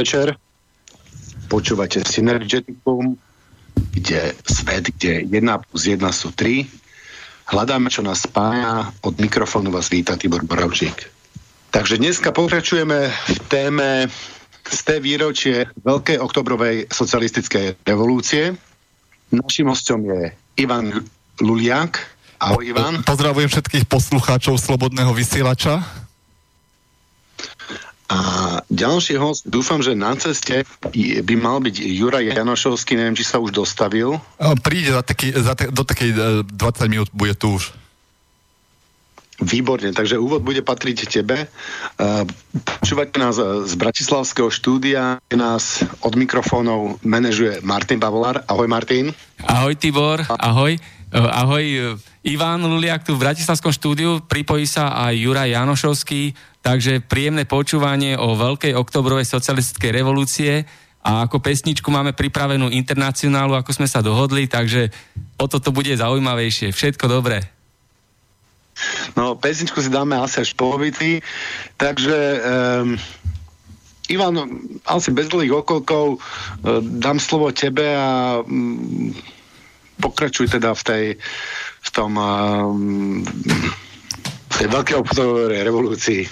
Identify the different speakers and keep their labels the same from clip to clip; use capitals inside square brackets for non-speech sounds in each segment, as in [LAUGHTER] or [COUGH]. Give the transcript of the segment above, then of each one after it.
Speaker 1: Podvečer. Počúvate Synergeticum, kde svet, kde 1 plus 1 sú 3. Hľadáme, čo nás spája. Od mikrofónu vás víta Tibor Boravčík. Takže dneska pokračujeme v téme z té výročie Veľkej oktobrovej socialistickej revolúcie. Našim hostom je Ivan Luliak. Ahoj Ivan.
Speaker 2: Pozdravujem všetkých poslucháčov Slobodného vysielača.
Speaker 1: A ďalší host, dúfam, že na ceste by mal byť Juraj Janošovský, neviem, či sa už dostavil.
Speaker 2: Príde za taký, za te, do takej 20 e, minút, bude tu už.
Speaker 1: Výborne, takže úvod bude patriť tebe. Počúvate nás z Bratislavského štúdia, nás od mikrofónov manažuje Martin Bavolár. Ahoj Martin.
Speaker 3: Ahoj Tibor, ahoj. E, ahoj e, Ivan Luliak tu v Bratislavskom štúdiu, pripojí sa aj Juraj Janošovský, Takže príjemné počúvanie o veľkej oktobrovej socialistickej revolúcie a ako pesničku máme pripravenú internacionálu, ako sme sa dohodli, takže o toto bude zaujímavejšie. Všetko dobré.
Speaker 1: No, pesničku si dáme asi až polovici, takže um, Ivan, asi bez dlhých okolkov uh, dám slovo tebe a um, pokračuj teda v tej v tom um, tej veľkej revolúcii.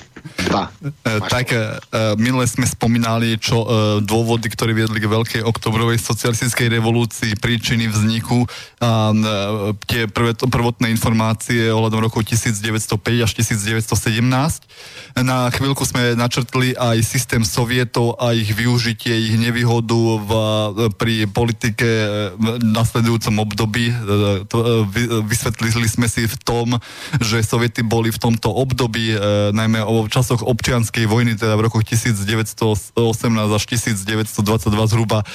Speaker 1: Dva.
Speaker 2: E, tak e, minule sme spomínali, čo e, dôvody, ktoré viedli k veľkej oktobrovej socialistickej revolúcii, príčiny vzniku a tie prvé, prvotné informácie ohľadom roku 1905 až 1917. Na chvíľku sme načrtli aj systém sovietov a ich využitie, ich nevýhodu v, pri politike v nasledujúcom období. Vysvetlili sme si v tom, že soviety boli v tomto období, najmä o časoch občianskej vojny, teda v rokoch 1918 až 1922 zhruba e,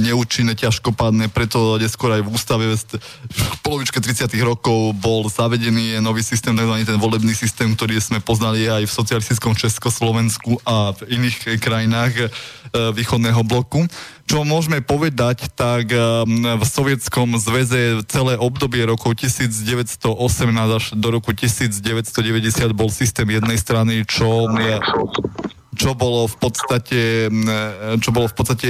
Speaker 2: neúčinné, ťažkopádne, preto neskôr aj v ústave v polovičke 30 rokov bol zavedený nový systém, tzv. ten volebný systém, ktorý sme poznali aj v socialistickom Československu a v iných krajinách e, východného bloku. Čo môžeme povedať, tak v Sovietskom zväze celé obdobie rokov 1918 až do roku 1990 bol systém jednej strany, čo čo bolo v podstate, čo bolo v podstate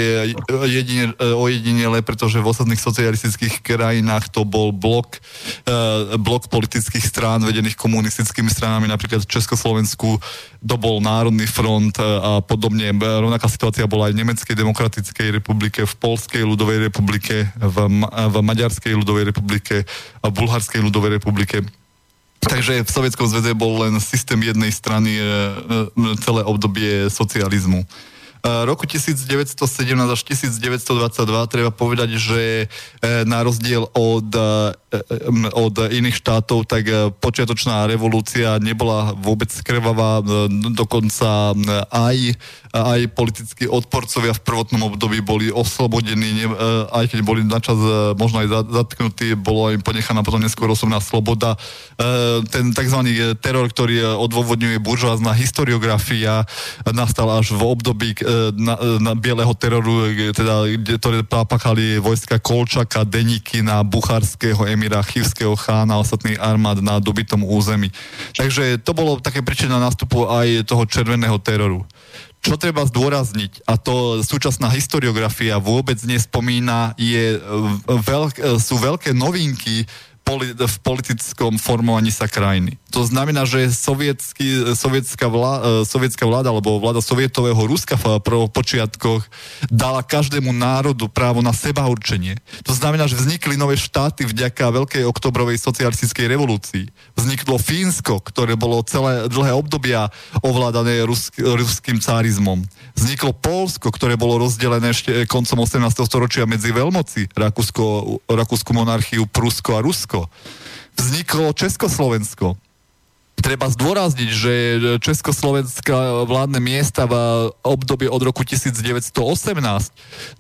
Speaker 2: jedine, ojedinele, pretože v ostatných socialistických krajinách to bol blok, e, blok politických strán vedených komunistickými stranami, napríklad v Československu to bol Národný front e, a podobne. Rovnaká situácia bola aj v Nemeckej demokratickej republike, v Polskej ľudovej republike, v, v Maďarskej ľudovej republike a v Bulharskej ľudovej republike. Takže v Sovietskom zväze bol len systém jednej strany e, e, celé obdobie socializmu roku 1917 až 1922 treba povedať, že na rozdiel od, od iných štátov, tak počiatočná revolúcia nebola vôbec krvavá, dokonca aj aj politickí odporcovia v prvotnom období boli oslobodení, aj keď boli načas možno aj zatknutí, bolo im ponechaná potom neskôr osobná sloboda. Ten tzv. teror, ktorý odôvodňuje buržoázna historiografia, nastal až v období na, na bieleho teroru, teda, ktoré pápachali vojska Kolčaka, Deniky na bucharského emira, chivského chána a ostatných armád na dobitom území. Takže to bolo také príčina nástupu aj toho červeného teroru čo treba zdôrazniť, a to súčasná historiografia vôbec nespomína, je, veľk, sú veľké novinky v politickom formovaní sa krajiny. To znamená, že sovietský, sovietská, vláda, sovietská vláda alebo vláda sovietového Ruska v počiatkoch dala každému národu právo na seba určenie. To znamená, že vznikli nové štáty vďaka Veľkej oktobrovej socialistickej revolúcii. Vzniklo Fínsko, ktoré bolo celé dlhé obdobia ovládané rusk, ruským cárizmom. Vzniklo Polsko, ktoré bolo rozdelené ešte koncom 18. storočia medzi veľmoci, Rakúsko, Rakúsku monarchiu, Prusko a Rusko Česko. Vzniklo Československo. Treba zdôrazniť, že československá vládne miesta v období od roku 1918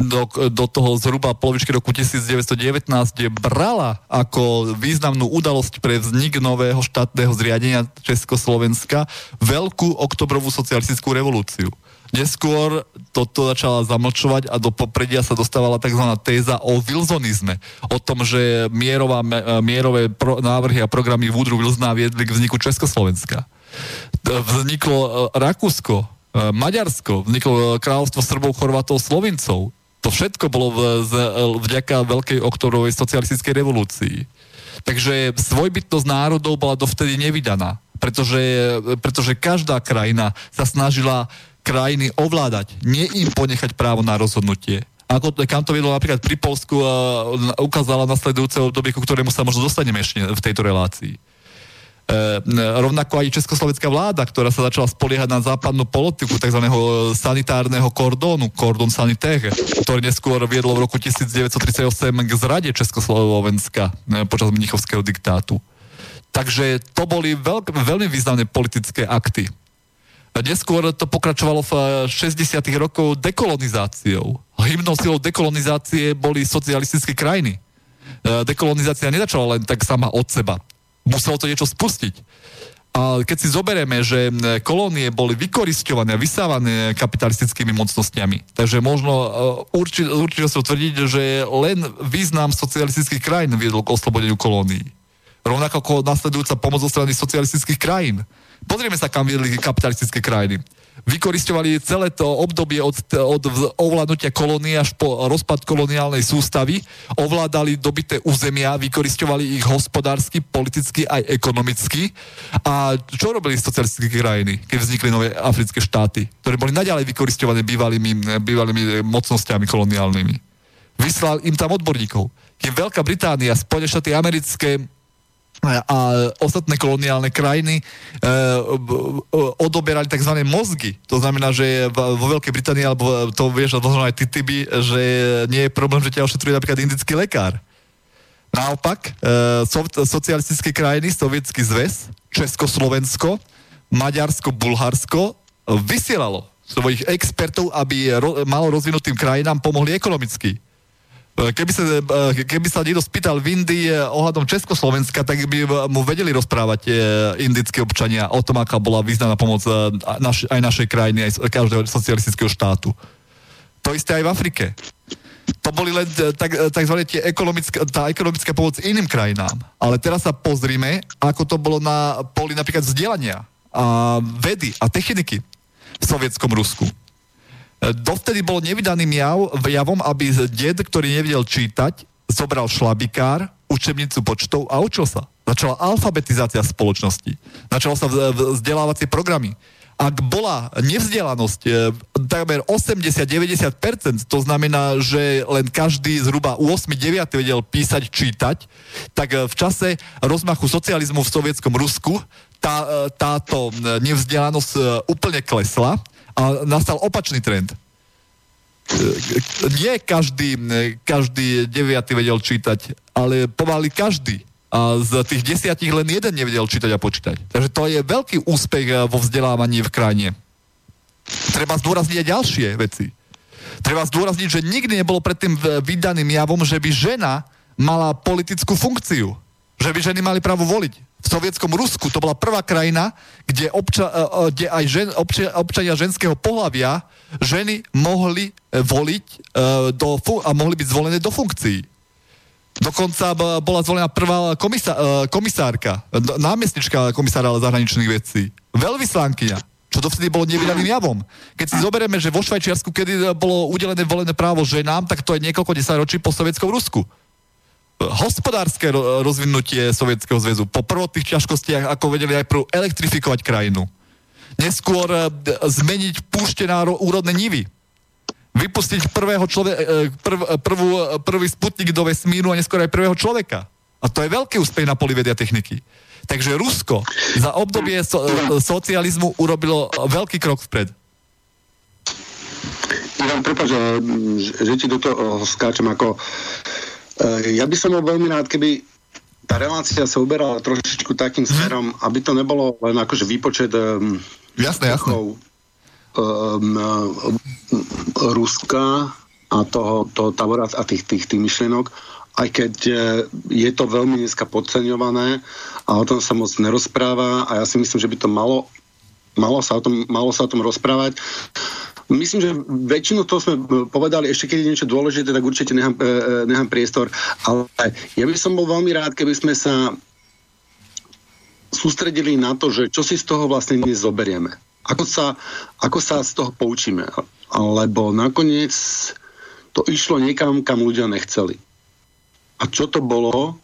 Speaker 2: do, do toho zhruba polovičky roku 1919 brala ako významnú udalosť pre vznik nového štátneho zriadenia Československa veľkú oktobrovú socialistickú revolúciu. Neskôr toto začala zamlčovať a do popredia sa dostávala tzv. téza o wilsonizme. O tom, že mierová, mierové pro, návrhy a programy Woodrow Wilsona viedli k vzniku Československa. Vzniklo e, Rakúsko, Maďarsko, vzniklo kráľovstvo Srbov, Chorvatov, Slovincov. To všetko bolo v, z, vďaka veľkej oktobrovej socialistickej revolúcii. Takže svojbytnosť národov bola dovtedy nevydaná, pretože, pretože každá krajina sa snažila krajiny ovládať, nie im ponechať právo na rozhodnutie. Ako kam to viedlo napríklad pri Polsku uh, ukázala nasledujúce obdobie, ku ktorému sa možno dostaneme ešte v tejto relácii. E, rovnako aj československá vláda, ktorá sa začala spoliehať na západnú politiku tzv. sanitárneho kordónu, kordon sanitére, ktorý neskôr viedlo v roku 1938 k zrade Československa e, počas mnichovského diktátu. Takže to boli veľk, veľmi významné politické akty. Neskôr to pokračovalo v 60. rokov dekolonizáciou. Hymnou silou dekolonizácie boli socialistické krajiny. E, dekolonizácia nezačala len tak sama od seba muselo to niečo spustiť. A keď si zoberieme, že kolónie boli vykoristované a vysávané kapitalistickými mocnosťami, takže možno určite, určite sa tvrdiť, že len význam socialistických krajín viedol k oslobodeniu kolónií. Rovnako ako nasledujúca pomoc zo strany socialistických krajín. Pozrieme sa, kam viedli kapitalistické krajiny vykoristovali celé to obdobie od, od ovládnutia kolónie až po rozpad koloniálnej sústavy, ovládali dobité územia, vykoristovali ich hospodársky, politicky aj ekonomicky. A čo robili socialistické krajiny, keď vznikli nové africké štáty, ktoré boli naďalej vykoristované bývalými, bývalými mocnosťami koloniálnymi? Vyslal im tam odborníkov. Keď Veľká Británia, Spojené štáty americké a ostatné koloniálne krajiny e, odoberali tzv. mozgy. To znamená, že vo Veľkej Británii, alebo to vieš, možno aj ty, tyby, že nie je problém, že ťa ošetruje napríklad indický lekár. Naopak, e, so, socialistické krajiny, Sovietský zväz, Československo, Maďarsko, Bulharsko vysielalo svojich expertov, aby ro, malo rozvinutým krajinám pomohli ekonomicky. E, keby sa, e, keby sa niekto spýtal v Indii e, ohľadom Československa, tak by mu vedeli rozprávať indické občania o tom, aká bola významná pomoc aj našej krajiny, aj každého socialistického štátu. To isté aj v Afrike. To boli len tak, takzvané tie ekonomická, tá ekonomická pomoc iným krajinám. Ale teraz sa pozrime, ako to bolo na poli napríklad vzdelania a vedy a techniky v sovietskom Rusku. Dovtedy bol nevydaným jav, javom, aby ded, ktorý nevedel čítať, zobral šlabikár, učebnicu počtov a učil sa. Začala alfabetizácia spoločnosti. Začalo sa vzdelávacie programy. Ak bola nevzdelanosť e, takmer 80-90%, to znamená, že len každý zhruba 8-9 vedel písať, čítať, tak e, v čase rozmachu socializmu v sovietskom Rusku tá, e, táto nevzdelanosť úplne klesla a nastal opačný trend. Nie každý, každý deviatý vedel čítať, ale pomaly každý. A z tých desiatich len jeden nevedel čítať a počítať. Takže to je veľký úspech vo vzdelávaní v krajine. Treba zdôrazniť aj ďalšie veci. Treba zdôrazniť, že nikdy nebolo predtým vydaným javom, že by žena mala politickú funkciu. Že by ženy mali právo voliť v sovietskom Rusku to bola prvá krajina, kde, obča, e, e, kde aj žen, obča, občania ženského pohľavia ženy mohli e, voliť do, a mohli byť zvolené do funkcií. Dokonca bola zvolená prvá komisa, komisárka, námestnička komisára zahraničných vecí, veľvyslankyňa, čo dovtedy bolo nevydaným javom. Keď si zoberieme, že vo Švajčiarsku, kedy bolo udelené volené právo ženám, tak to je niekoľko desaťročí po sovietskom Rusku hospodárske rozvinutie Sovietskeho zväzu. Po prvotných ťažkostiach, ako vedeli aj prv elektrifikovať krajinu. Neskôr e, zmeniť púšte úrodné nivy. Vypustiť prvého človeka, e, prv, e, prvú, prvý sputnik do vesmíru a neskôr aj prvého človeka. A to je veľký úspech na poli vedia techniky. Takže Rusko za obdobie so, socializmu urobilo veľký krok vpred.
Speaker 1: Ja prepáč, že ti do toho skáčem ako Eh, ja by som bol veľmi rád, keby tá relácia sa uberala trošičku takým mhm. smerom, hmm. aby to nebolo len akože výpočet um,
Speaker 2: jasné, jasné. Um,
Speaker 1: um, Ruska a toho, toho tabora a tých, tých, tých myšlienok, aj keď eh, je to veľmi dneska podceňované a o tom sa moc nerozpráva a ja si myslím, že by to malo, malo, sa, o tom, malo sa o tom rozprávať. Myslím, že väčšinu toho sme e, povedali, ešte keď je niečo dôležité, tak určite nechám, e, e, nechám priestor, ale ja by som bol veľmi rád, keby sme sa sústredili na to, že čo si z toho vlastne dnes zoberieme. Ako sa, ako sa z toho poučíme? Lebo nakoniec to išlo niekam, kam ľudia nechceli. A čo to bolo?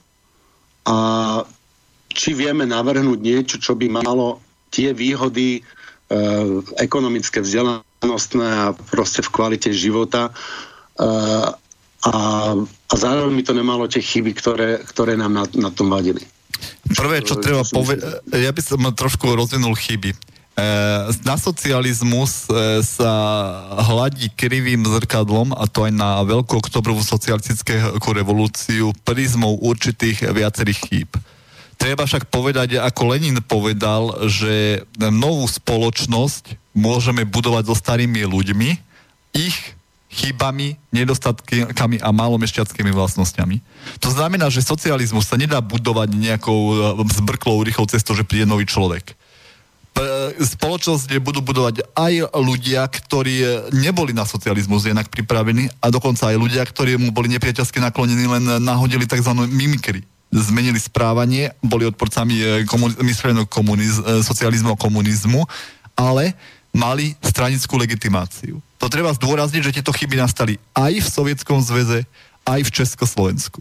Speaker 1: A či vieme navrhnúť niečo, čo by malo tie výhody e, ekonomické, vzdelanostné a proste v kvalite života e, a, a zároveň by to nemalo tie chyby, ktoré, ktoré nám na, na tom vadili.
Speaker 2: Prvé, čo treba povedať, ja by som trošku rozvinul chyby. Na socializmus sa hladí krivým zrkadlom, a to aj na veľkú oktobrovú socialistickú revolúciu, prizmou určitých viacerých chýb. Treba však povedať, ako Lenin povedal, že novú spoločnosť môžeme budovať so starými ľuďmi, ich chybami, nedostatkami a málo mešťackými vlastnosťami. To znamená, že socializmus sa nedá budovať nejakou e, zbrklou rýchlou cestou, že príde nový človek spoločnosť budú budovať aj ľudia, ktorí neboli na socializmus jednak pripravení a dokonca aj ľudia, ktorí mu boli nepriateľsky naklonení, len nahodili tzv. mimikry. Zmenili správanie, boli odporcami komuniz- komuniz- socializmu a komunizmu, ale mali stranickú legitimáciu. To treba zdôrazniť, že tieto chyby nastali aj v Sovietskom zväze, aj v Československu.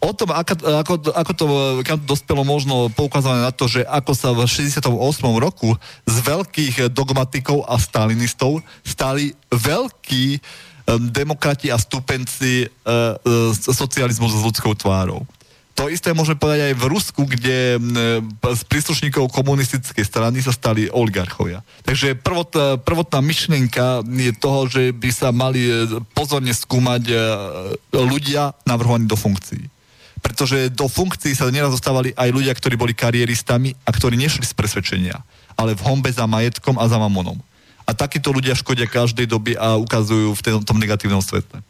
Speaker 2: O tom, ako, ako, ako to kam dospelo možno poukázať na to, že ako sa v 68. roku z veľkých dogmatikov a stalinistov stali veľkí demokrati a stupenci uh, uh, socializmu s ľudskou tvárou. To isté môžeme povedať aj v Rusku, kde z príslušníkov komunistickej strany sa stali oligarchovia. Takže prvot, prvotná myšlienka je toho, že by sa mali pozorne skúmať ľudia navrhovaní do funkcií pretože do funkcií sa neraz dostávali aj ľudia, ktorí boli karieristami a ktorí nešli z presvedčenia, ale v hombe za majetkom a za mamonom. A takíto ľudia škodia každej doby a ukazujú v tom negatívnom svetle.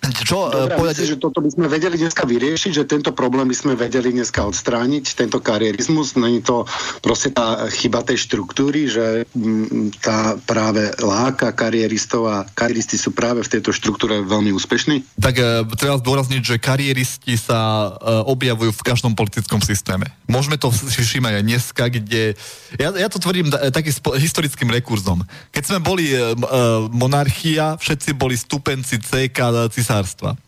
Speaker 1: Čo, Dobre, povedať... myslím, že toto by sme vedeli dneska vyriešiť, že tento problém by sme vedeli dneska odstrániť, tento karierizmus. Není to proste tá chyba tej štruktúry, že mm, tá práve láka karieristov a karieristi sú práve v tejto štruktúre veľmi úspešní?
Speaker 2: Tak e, treba zdôrazniť, že karieristi sa e, objavujú v každom politickom systéme. Môžeme to [LAUGHS] všimať aj dneska, kde... Ja, ja to tvrdím e, takým spo, historickým rekurzom. Keď sme boli e, e, monarchia, všetci boli stupenci CK, cisárstva.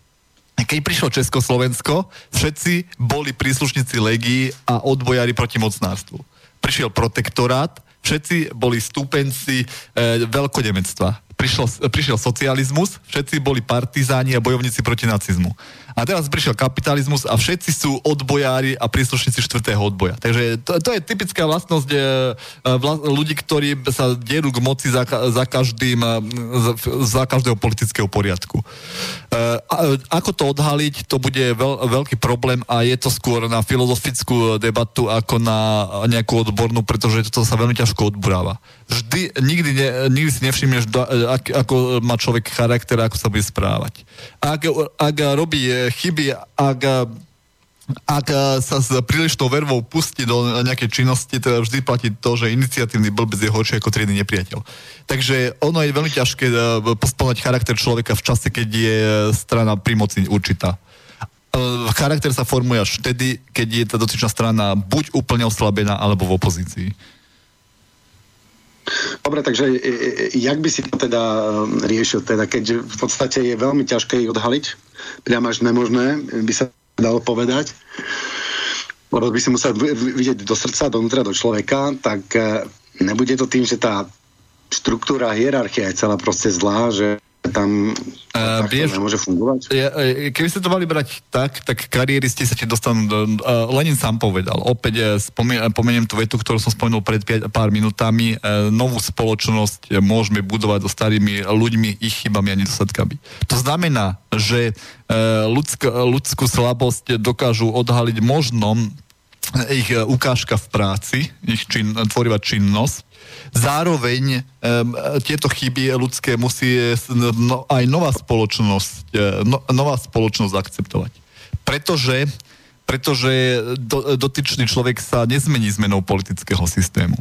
Speaker 2: Keď prišlo Československo, všetci boli príslušníci legii a odbojári proti mocnárstvu. Prišiel protektorát, všetci boli stúpenci e, veľkodemectva prišiel, prišiel socializmus, všetci boli partizáni a bojovníci proti nacizmu. A teraz prišiel kapitalizmus a všetci sú odbojári a príslušníci štvrtého odboja. Takže to, to je typická vlastnosť e, vla, ľudí, ktorí sa dierú k moci za, za každým, e, za, za každého politického poriadku. E, a, ako to odhaliť, to bude veľ, veľký problém a je to skôr na filozofickú debatu ako na nejakú odbornú, pretože to sa veľmi ťažko odburáva. Vždy, nikdy, ne, nikdy si nevšimneš, ak, ako má človek charakter, ako sa bude správať. Ak, ak robí chyby, ak, ak sa s prílišnou vervou pustí do nejakej činnosti, teda vždy platí to, že iniciatívny blbec je horší ako triedny nepriateľ. Takže ono je veľmi ťažké eh, pospoľať charakter človeka v čase, keď je strana pri moci určitá eh, charakter sa formuje až vtedy, keď je tá dotyčná strana buď úplne oslabená, alebo v opozícii.
Speaker 1: Dobre, takže e, e, jak by si to teda um, riešil, teda, keď v podstate je veľmi ťažké ich odhaliť, priam až nemožné, by sa dalo povedať, lebo by si musel vidieť do srdca, dovnútra, do človeka, tak e, nebude to tým, že tá štruktúra, hierarchia je celá proste zlá, že tam uh, vieš, to nemôže fungovať? Ja,
Speaker 2: e, keby ste to mali brať tak, tak kariéristi sa ti dostanú do... Uh, Lenin sám povedal, opäť spomien, pomeniem tú vetu, ktorú som spomenul pred pár minútami, uh, novú spoločnosť môžeme budovať so starými ľuďmi, ich chybami a nedostatkami. To znamená, že uh, ľudsk, ľudskú slabosť dokážu odhaliť možno ich ukážka v práci, ich čin, tvorivá činnosť, Zároveň um, tieto chyby ľudské musí no, aj nová spoločnosť, e, no, nová spoločnosť akceptovať. Pretože, pretože do, dotyčný človek sa nezmení zmenou politického systému.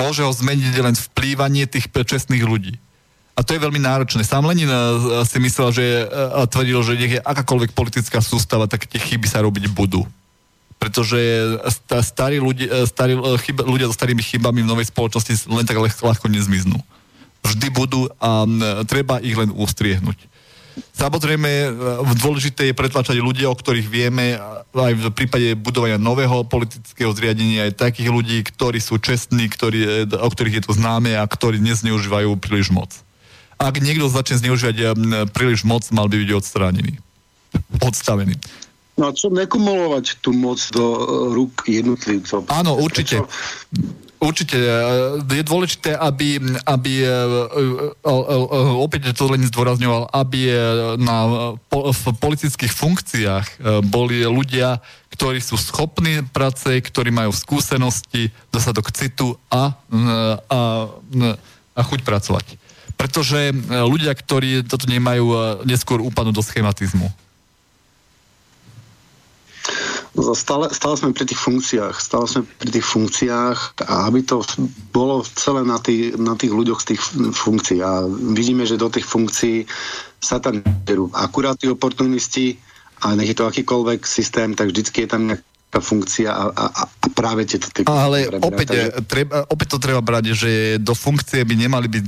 Speaker 2: Môže ho zmeniť len vplývanie tých čestných ľudí. A to je veľmi náročné. Sám Lenin e, si myslel, že a tvrdil, že nech je akákoľvek politická sústava, tak tie chyby sa robiť budú pretože starí ľudia, starí, chyba, ľudia so starými chybami v novej spoločnosti len tak ľahko nezmiznú. Vždy budú a treba ich len ustriehnúť. Samozrejme, e, dôležité je pretlačať ľudia, o ktorých vieme, aj v prípade budovania nového politického zriadenia, aj takých ľudí, ktorí sú čestní, ktorí, e, o ktorých je to známe a ktorí nezneužívajú príliš moc. Ak niekto začne zneužívať e, príliš moc, mal by byť odstránený. Odstavený.
Speaker 1: No a čo nekumulovať tú moc do rúk jednotlivcov?
Speaker 2: Áno, určite. Určite. E, je dôležité, aby, aby e, e, opäť to len zdôrazňoval, aby na, v politických funkciách boli ľudia, ktorí sú schopní práce, ktorí majú skúsenosti, dostatok citu a, a, a chuť pracovať. Pretože ľudia, ktorí toto nemajú, neskôr upadnú do schematizmu.
Speaker 1: Stále, stále sme pri tých funkciách, stále sme pri tých funkciách a aby to bolo celé na, tých, na tých ľuďoch z tých funkcií. A vidíme, že do tých funkcií sa tam berú akurátni oportunisti a nech je to akýkoľvek systém, tak vždycky je tam nejak funkcia a, a, a práve tieto typy.
Speaker 2: Ale opäť, takže... treba, opäť to treba brať, že do funkcie by nemali byť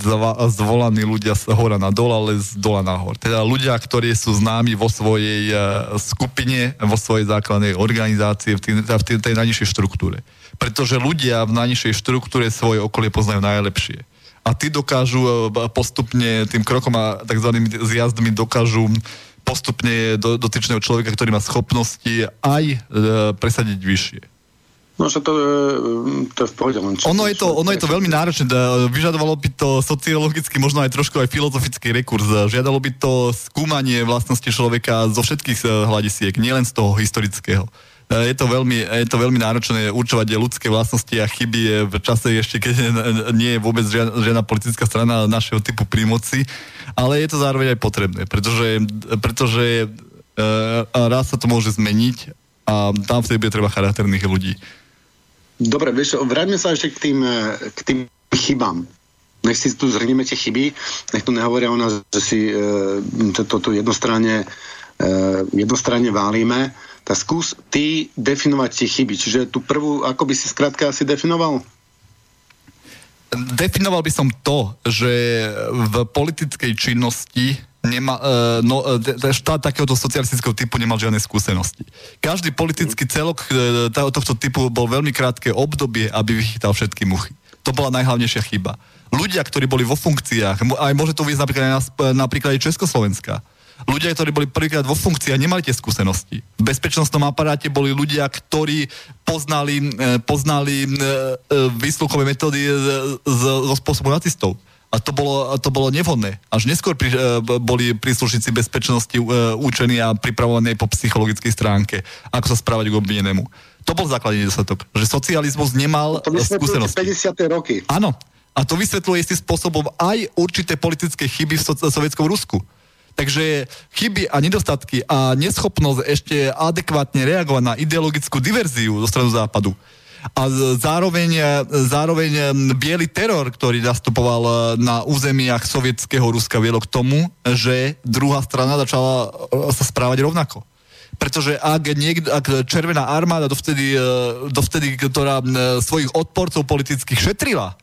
Speaker 2: zvolaní ľudia z hora na dol, ale z dola nahor. Teda ľudia, ktorí sú známi vo svojej uh, skupine, vo svojej základnej organizácii, v, tým, v tým, tej najnižšej štruktúre. Pretože ľudia v najnižšej štruktúre svoje okolie poznajú najlepšie. A tí dokážu uh, postupne tým krokom a tzv. zjazdmi dokážu postupne do, dotyčného človeka, ktorý má schopnosti aj e, presadiť vyššie.
Speaker 1: No, že to je, to je v pohode. Len
Speaker 2: čo, ono, je to, ono je to veľmi náročné. Vyžadovalo by to sociologicky, možno aj trošku aj filozofický rekurs. Žiadalo by to skúmanie vlastnosti človeka zo všetkých e, hľadisiek, nielen z toho historického. E, je to veľmi, je to veľmi náročné určovať ľudské vlastnosti a chyby v čase ešte, keď nie je vôbec žiadna, politická strana našeho typu pri moci ale je to zároveň aj potrebné, pretože, pretože raz sa to môže zmeniť a tam vtedy bude treba charakterných ľudí.
Speaker 1: Dobre, vieš, vráťme sa ešte k tým, e, k tým chybám. Nech si tu zhrnieme tie chyby, nech tu nehovoria o nás, že si uh, to, to jednostranne, uh, jednostranne válime. Tak skús ty definovať tie chyby. Čiže tú prvú, ako by si skrátka asi definoval?
Speaker 2: definoval by som to, že v politickej činnosti nema, e, no, e, štát takéhoto socialistického typu nemal žiadne skúsenosti. Každý politický celok e, tohto typu bol veľmi krátke obdobie, aby vychytal všetky muchy. To bola najhlavnejšia chyba. Ľudia, ktorí boli vo funkciách, aj môže to vyjsť napríklad aj napríklad aj Československa, ľudia, ktorí boli prvýkrát vo funkcii a nemali tie skúsenosti. V bezpečnostnom aparáte boli ľudia, ktorí poznali, e, poznali e, e, výsluchové metódy zo spôsobu nacistov. A to bolo, to bolo nevhodné. Až neskôr pri, boli príslušníci bezpečnosti učení a pripravovaní po psychologickej stránke, ako sa správať k obvinenému. To bol základný nedostatok. Že socializmus nemal to skúsenosti.
Speaker 1: 50. roky.
Speaker 2: Áno. A to vysvetľuje istým spôsobom aj určité politické chyby v so- sovietskom Rusku. Takže chyby a nedostatky a neschopnosť ešte adekvátne reagovať na ideologickú diverziu zo stranu západu a zároveň, zároveň biely teror, ktorý nastupoval na územiach sovietského Ruska, vielo k tomu, že druhá strana začala sa správať rovnako. Pretože ak, niekto, ak Červená armáda dovtedy, dovtedy, ktorá svojich odporcov politických šetrila,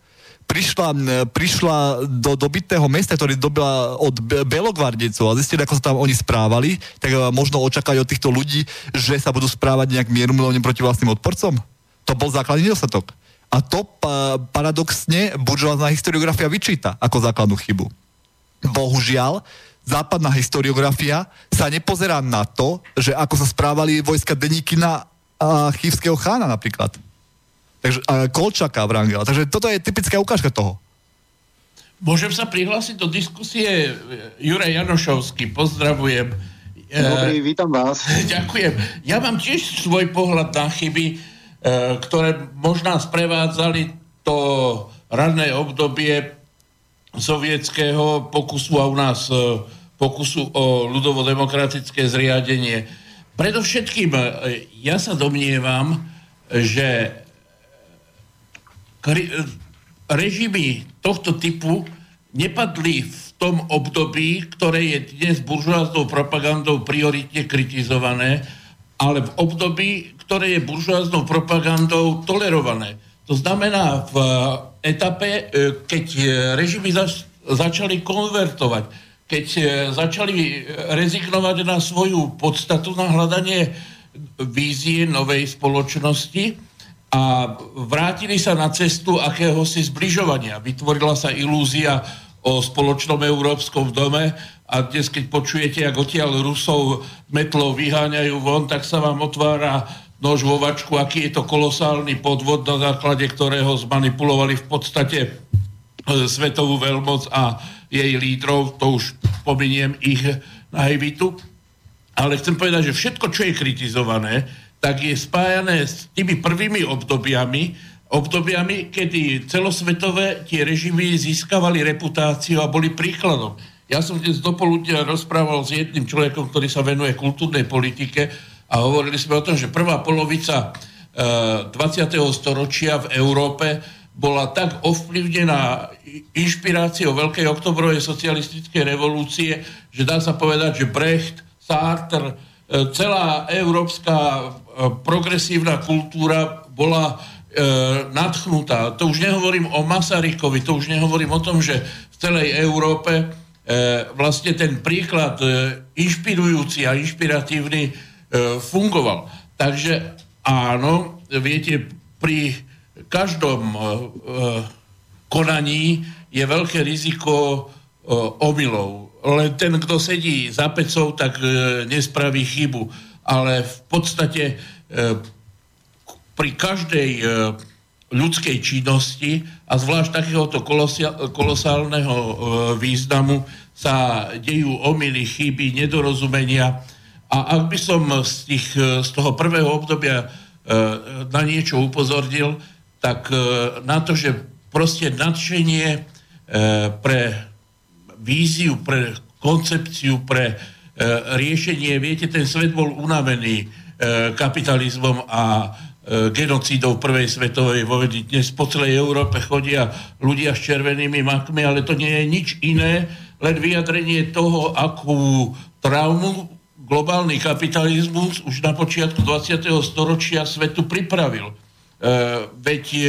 Speaker 2: prišla, prišla do dobytého mesta, ktorý dobila od Belogvardecov a zistili, ako sa tam oni správali, tak možno očakať od týchto ľudí, že sa budú správať nejak mierumilovne proti vlastným odporcom? To bol základný nedostatok. A to pa, paradoxne buržoázna historiografia vyčíta ako základnú chybu. Bohužiaľ, západná historiografia sa nepozerá na to, že ako sa správali vojska Deníkina a chývského chána napríklad. Takže, a Kolčaka Vrangela. Takže toto je typická ukážka toho.
Speaker 4: Môžem sa prihlásiť do diskusie Juraj Janošovský, pozdravujem.
Speaker 1: Dobrý, vítam vás. [LAUGHS]
Speaker 4: Ďakujem. Ja mám tiež svoj pohľad na chyby, e, ktoré možná sprevádzali to ranné obdobie sovietského pokusu a u nás e, pokusu o ľudovo-demokratické zriadenie. Predovšetkým e, ja sa domnievam, že režimy tohto typu nepadli v tom období, ktoré je dnes buržoáznou propagandou prioritne kritizované, ale v období, ktoré je buržoáznou propagandou tolerované. To znamená v etape, keď režimy zač- začali konvertovať, keď začali rezignovať na svoju podstatu, na hľadanie vízie novej spoločnosti a vrátili sa na cestu akéhosi zbližovania. Vytvorila sa ilúzia o spoločnom európskom dome a dnes, keď počujete, ako odtiaľ Rusov metlov vyháňajú von, tak sa vám otvára nož vo vačku, aký je to kolosálny podvod, na základe ktorého zmanipulovali v podstate e, svetovú veľmoc a jej lídrov, to už pominiem ich naivitu. Ale chcem povedať, že všetko, čo je kritizované, tak je spájané s tými prvými obdobiami, obdobiami, kedy celosvetové tie režimy získavali reputáciu a boli príkladom. Ja som dnes dopoludne rozprával s jedným človekom, ktorý sa venuje kultúrnej politike a hovorili sme o tom, že prvá polovica 20. E, storočia v Európe bola tak ovplyvnená inšpiráciou Veľkej oktobrovej socialistickej revolúcie, že dá sa povedať, že Brecht, Sartre, e, celá európska progresívna kultúra bola e, nadchnutá. To už nehovorím o Masarykovi, to už nehovorím o tom, že v celej Európe e, vlastne ten príklad e, inšpirujúci a inšpiratívny e, fungoval. Takže áno, viete, pri každom e, konaní je veľké riziko e, omylov len ten, kto sedí za pecou, tak e, nespraví chybu. Ale v podstate e, pri každej e, ľudskej činnosti a zvlášť takéhoto kolosálneho e, významu sa dejú omily, chyby, nedorozumenia. A ak by som z, tých, z toho prvého obdobia na niečo upozornil, tak na to, že proste nadšenie pre víziu, pre koncepciu, pre riešenie. Viete, ten svet bol unavený e, kapitalizmom a e, genocídou prvej svetovej vojny. Dnes po celej Európe chodia ľudia s červenými makmi, ale to nie je nič iné, len vyjadrenie toho, akú traumu globálny kapitalizmus už na počiatku 20. storočia svetu pripravil. E, veď, e,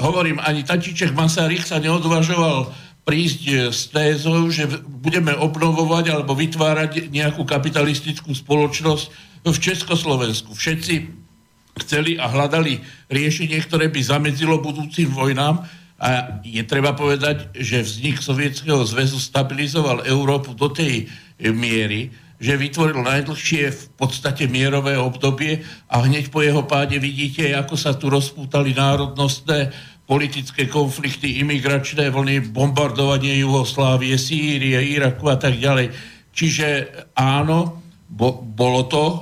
Speaker 4: hovorím, ani Tatiček Masaryk sa neodvažoval prísť e, s tézou, že budeme obnovovať alebo vytvárať nejakú kapitalistickú spoločnosť v Československu. Všetci chceli a hľadali riešenie, ktoré by zamedzilo budúcim vojnám a je treba povedať, že vznik Sovietskeho zväzu stabilizoval Európu do tej miery, že vytvoril najdlhšie v podstate mierové obdobie a hneď po jeho páde vidíte, ako sa tu rozpútali národnostné politické konflikty, imigračné vlny, bombardovanie Jugoslávie, Sýrie, Iraku a tak ďalej. Čiže áno, bo, bolo to e,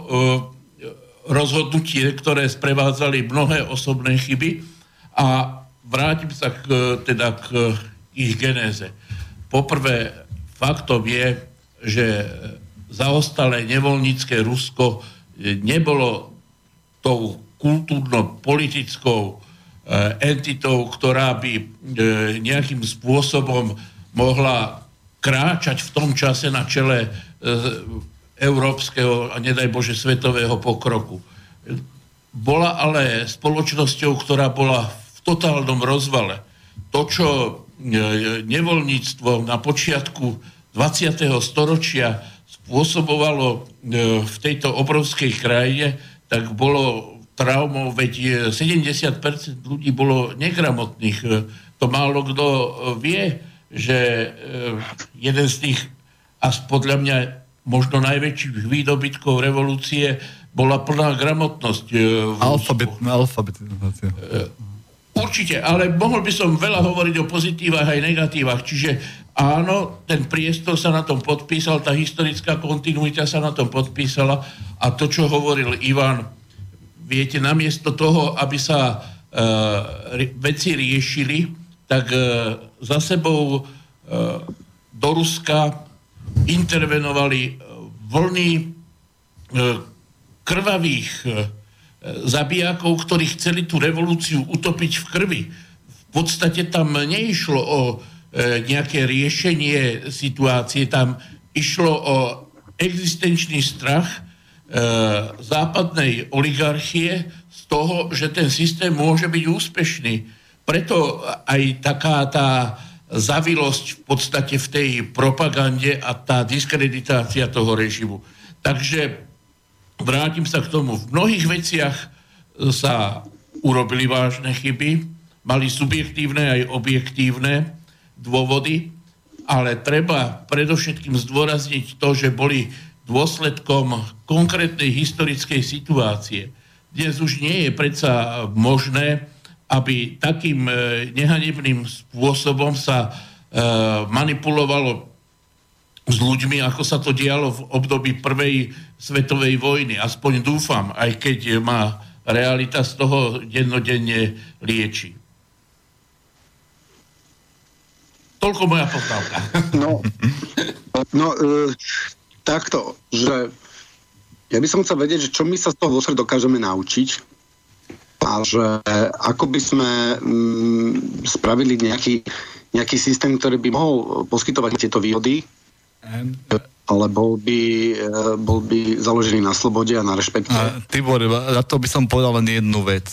Speaker 4: rozhodnutie, ktoré sprevádzali mnohé osobné chyby a vrátim sa k, teda k ich genéze. Poprvé, faktom je, že zaostalé nevoľnícke Rusko nebolo tou kultúrno-politickou entitou, ktorá by eh, nejakým spôsobom mohla kráčať v tom čase na čele eh, európskeho a nedaj Bože svetového pokroku. Bola ale spoločnosťou, ktorá bola v totálnom rozvale. To, čo nevoľníctvo na počiatku 20. storočia spôsobovalo v tejto obrovskej krajine, tak bolo traumou, veď 70% ľudí bolo negramotných. To málo kto e, vie, že e, jeden z tých, a podľa mňa možno najväčších výdobytkov revolúcie bola plná gramotnosť. E,
Speaker 2: Alfabet, alfabetizácia.
Speaker 4: Určite, ale mohol by som veľa hovoriť o pozitívach aj negatívach. Čiže áno, ten priestor sa na tom podpísal, tá historická kontinuita sa na tom podpísala a to, čo hovoril Ivan, viete, namiesto toho, aby sa uh, veci riešili, tak uh, za sebou uh, do Ruska intervenovali vlny uh, krvavých uh, zabijakov, ktorí chceli tú revolúciu utopiť v krvi. V podstate tam neišlo o nejaké riešenie situácie, tam išlo o existenčný strach, západnej oligarchie z toho, že ten systém môže byť úspešný. Preto aj taká tá zavilosť v podstate v tej propagande a tá diskreditácia toho režimu. Takže vrátim sa k tomu. V mnohých veciach sa urobili vážne chyby, mali subjektívne aj objektívne dôvody, ale treba predovšetkým zdôrazniť to, že boli dôsledkom konkrétnej historickej situácie. Dnes už nie je predsa možné, aby takým e, nehanebným spôsobom sa e, manipulovalo s ľuďmi, ako sa to dialo v období prvej svetovej vojny. Aspoň dúfam, aj keď ma realita z toho dennodenne lieči. Toľko moja poznámka.
Speaker 1: No, no e, takto, že ja by som chcel vedieť, že čo my sa z toho vo dokážeme naučiť a že ako by sme mm, spravili nejaký, nejaký systém, ktorý by mohol poskytovať tieto výhody, ale bol by, e, bol by založený na slobode a na rešpekte. A,
Speaker 2: Tibor, na to by som povedal len jednu vec.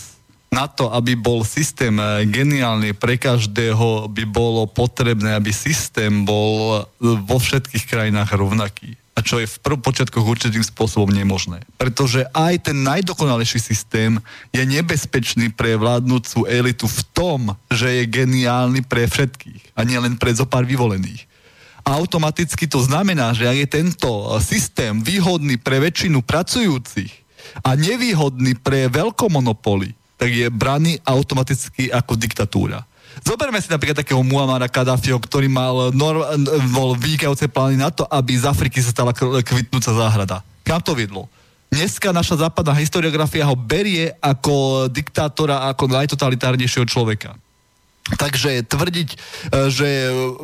Speaker 2: Na to, aby bol systém e, geniálny pre každého, by bolo potrebné, aby systém bol vo všetkých krajinách rovnaký a čo je v počiatkoch určitým spôsobom nemožné. Pretože aj ten najdokonalejší systém je nebezpečný pre vládnúcu elitu v tom, že je geniálny pre všetkých a nie len pre zopár vyvolených. Automaticky to znamená, že ak je tento systém výhodný pre väčšinu pracujúcich a nevýhodný pre veľkomonopoly, tak je braný automaticky ako diktatúra. Zoberme si napríklad takého Muamara Kadáfiho, ktorý mal, nor, mal vynikajúce plány na to, aby z Afriky sa stala kvitnúca záhrada. Kam to viedlo? Dneska naša západná historiografia ho berie ako diktátora, ako najtotalitárnejšieho človeka. Takže tvrdiť, e, že,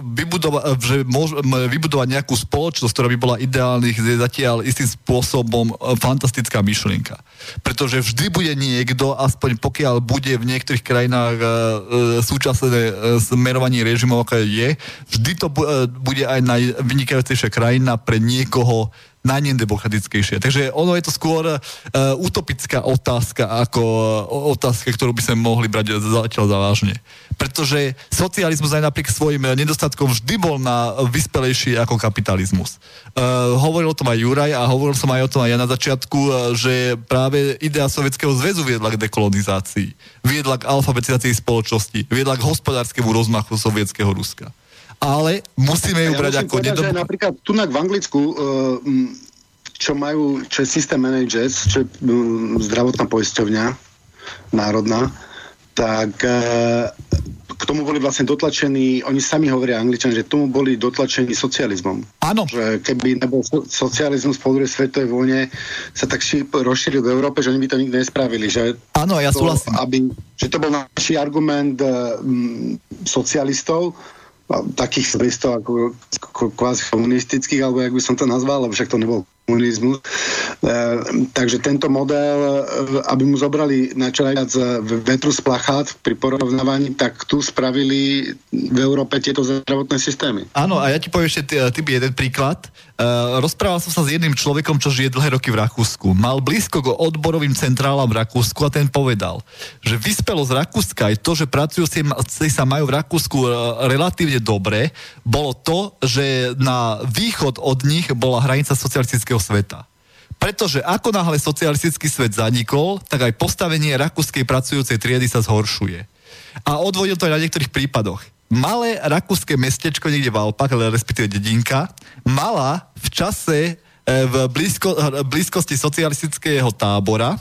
Speaker 2: vybudova- že môž- vybudovať nejakú spoločnosť, ktorá by bola ideálnych, je zatiaľ istým spôsobom e, fantastická myšlienka. Pretože vždy bude niekto, aspoň pokiaľ bude v niektorých krajinách e, súčasné smerovanie režimov, ako je, vždy to bude aj najvynikajúcejšia krajina pre niekoho najnedemokratickejšie. Takže ono je to skôr uh, utopická otázka ako uh, otázka, ktorú by sme mohli brať zatiaľ za vážne. Pretože socializmus aj napriek svojim nedostatkom vždy bol na vyspelejší ako kapitalizmus. Uh, hovoril o tom aj Juraj a hovoril som aj o tom aj ja na začiatku, uh, že práve idea Sovietskeho zväzu viedla k dekolonizácii, viedla k alfabetizácii spoločnosti, viedla k hospodárskému rozmachu sovietského Ruska ale musíme ju ja brať ako
Speaker 1: nedob... napríklad tu v Anglicku, uh, čo majú, čo je systém managers, čo je um, zdravotná poisťovňa národná, tak uh, k tomu boli vlastne dotlačení, oni sami hovoria angličan, že tomu boli dotlačení socializmom.
Speaker 2: Áno.
Speaker 1: Že keby nebol socializmus po druhej svetovej vojne sa tak šíp rozšíril v Európe, že oni by to nikdy nespravili. Že
Speaker 2: Áno, ja súhlasím.
Speaker 1: Aby, že to bol najväčší argument um, socialistov, takých listov ako, kvázi komunistických, alebo jak by som to nazval, lebo však to nebol komunizmus. E, takže tento model, e, aby mu zobrali na čo najviac e, vetru z plachát pri porovnávaní, tak tu spravili v Európe tieto zdravotné systémy.
Speaker 2: Áno, a ja ti poviem ešte ty, ty jeden príklad. E, rozprával som sa s jedným človekom, čo žije dlhé roky v Rakúsku. Mal blízko k odborovým centrálam v Rakúsku a ten povedal, že vyspelo Rakúska aj to, že pracujúci sa majú v Rakúsku e, relatívne dobre, bolo to, že na východ od nich bola hranica socialistického sveta. Pretože ako náhle socialistický svet zanikol, tak aj postavenie rakúskej pracujúcej triedy sa zhoršuje. A odvodil to aj na niektorých prípadoch malé rakúske mestečko niekde v Alpách, ale respektíve dedinka, mala v čase e, v blízko, blízkosti socialistického tábora, e,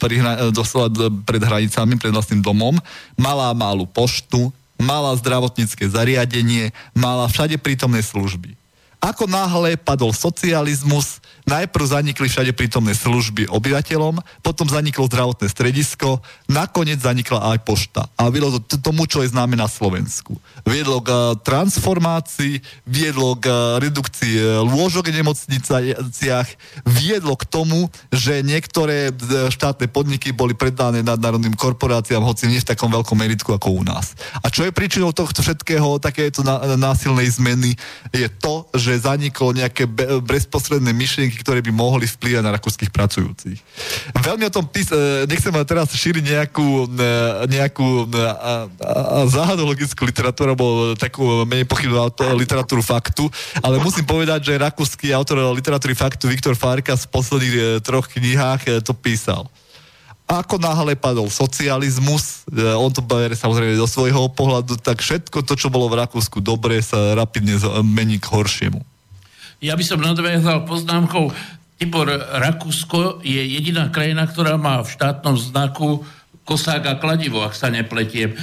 Speaker 2: pri, doslova pred hranicami, pred vlastným domom, mala malú poštu, mala zdravotnícke zariadenie, mala všade prítomné služby. Ako náhle padol socializmus, najprv zanikli všade prítomné služby obyvateľom, potom zaniklo zdravotné stredisko, nakoniec zanikla aj pošta. A viedlo to tomu, čo je známe na Slovensku. Viedlo k eh, transformácii, viedlo k eh, redukcii eh, lôžok v nemocniciach, viedlo k tomu, že niektoré štátne podniky boli predané nadnárodným korporáciám, hoci nie v takom veľkom meritku ako u nás. A čo je príčinou tohto všetkého, takéto násilnej zmeny, je to, že že zaniklo nejaké bezposredné myšlienky, ktoré by mohli vplyvať na rakúskych pracujúcich. Veľmi o tom pís- e, nechcem teraz šíriť nejakú, e, nejakú záhadologickú literatúru, alebo takú menej pochybnú literatúru faktu, ale musím povedať, že rakúsky autor literatúry faktu Viktor Farka v posledných troch knihách to písal ako náhle padol socializmus, e, on to bere samozrejme do svojho pohľadu, tak všetko to, čo bolo v Rakúsku dobre, sa rapidne mení k horšiemu.
Speaker 4: Ja by som nadviazal poznámkou, Tibor, Rakúsko je jediná krajina, ktorá má v štátnom znaku kosák a kladivo, ak sa nepletiem. E,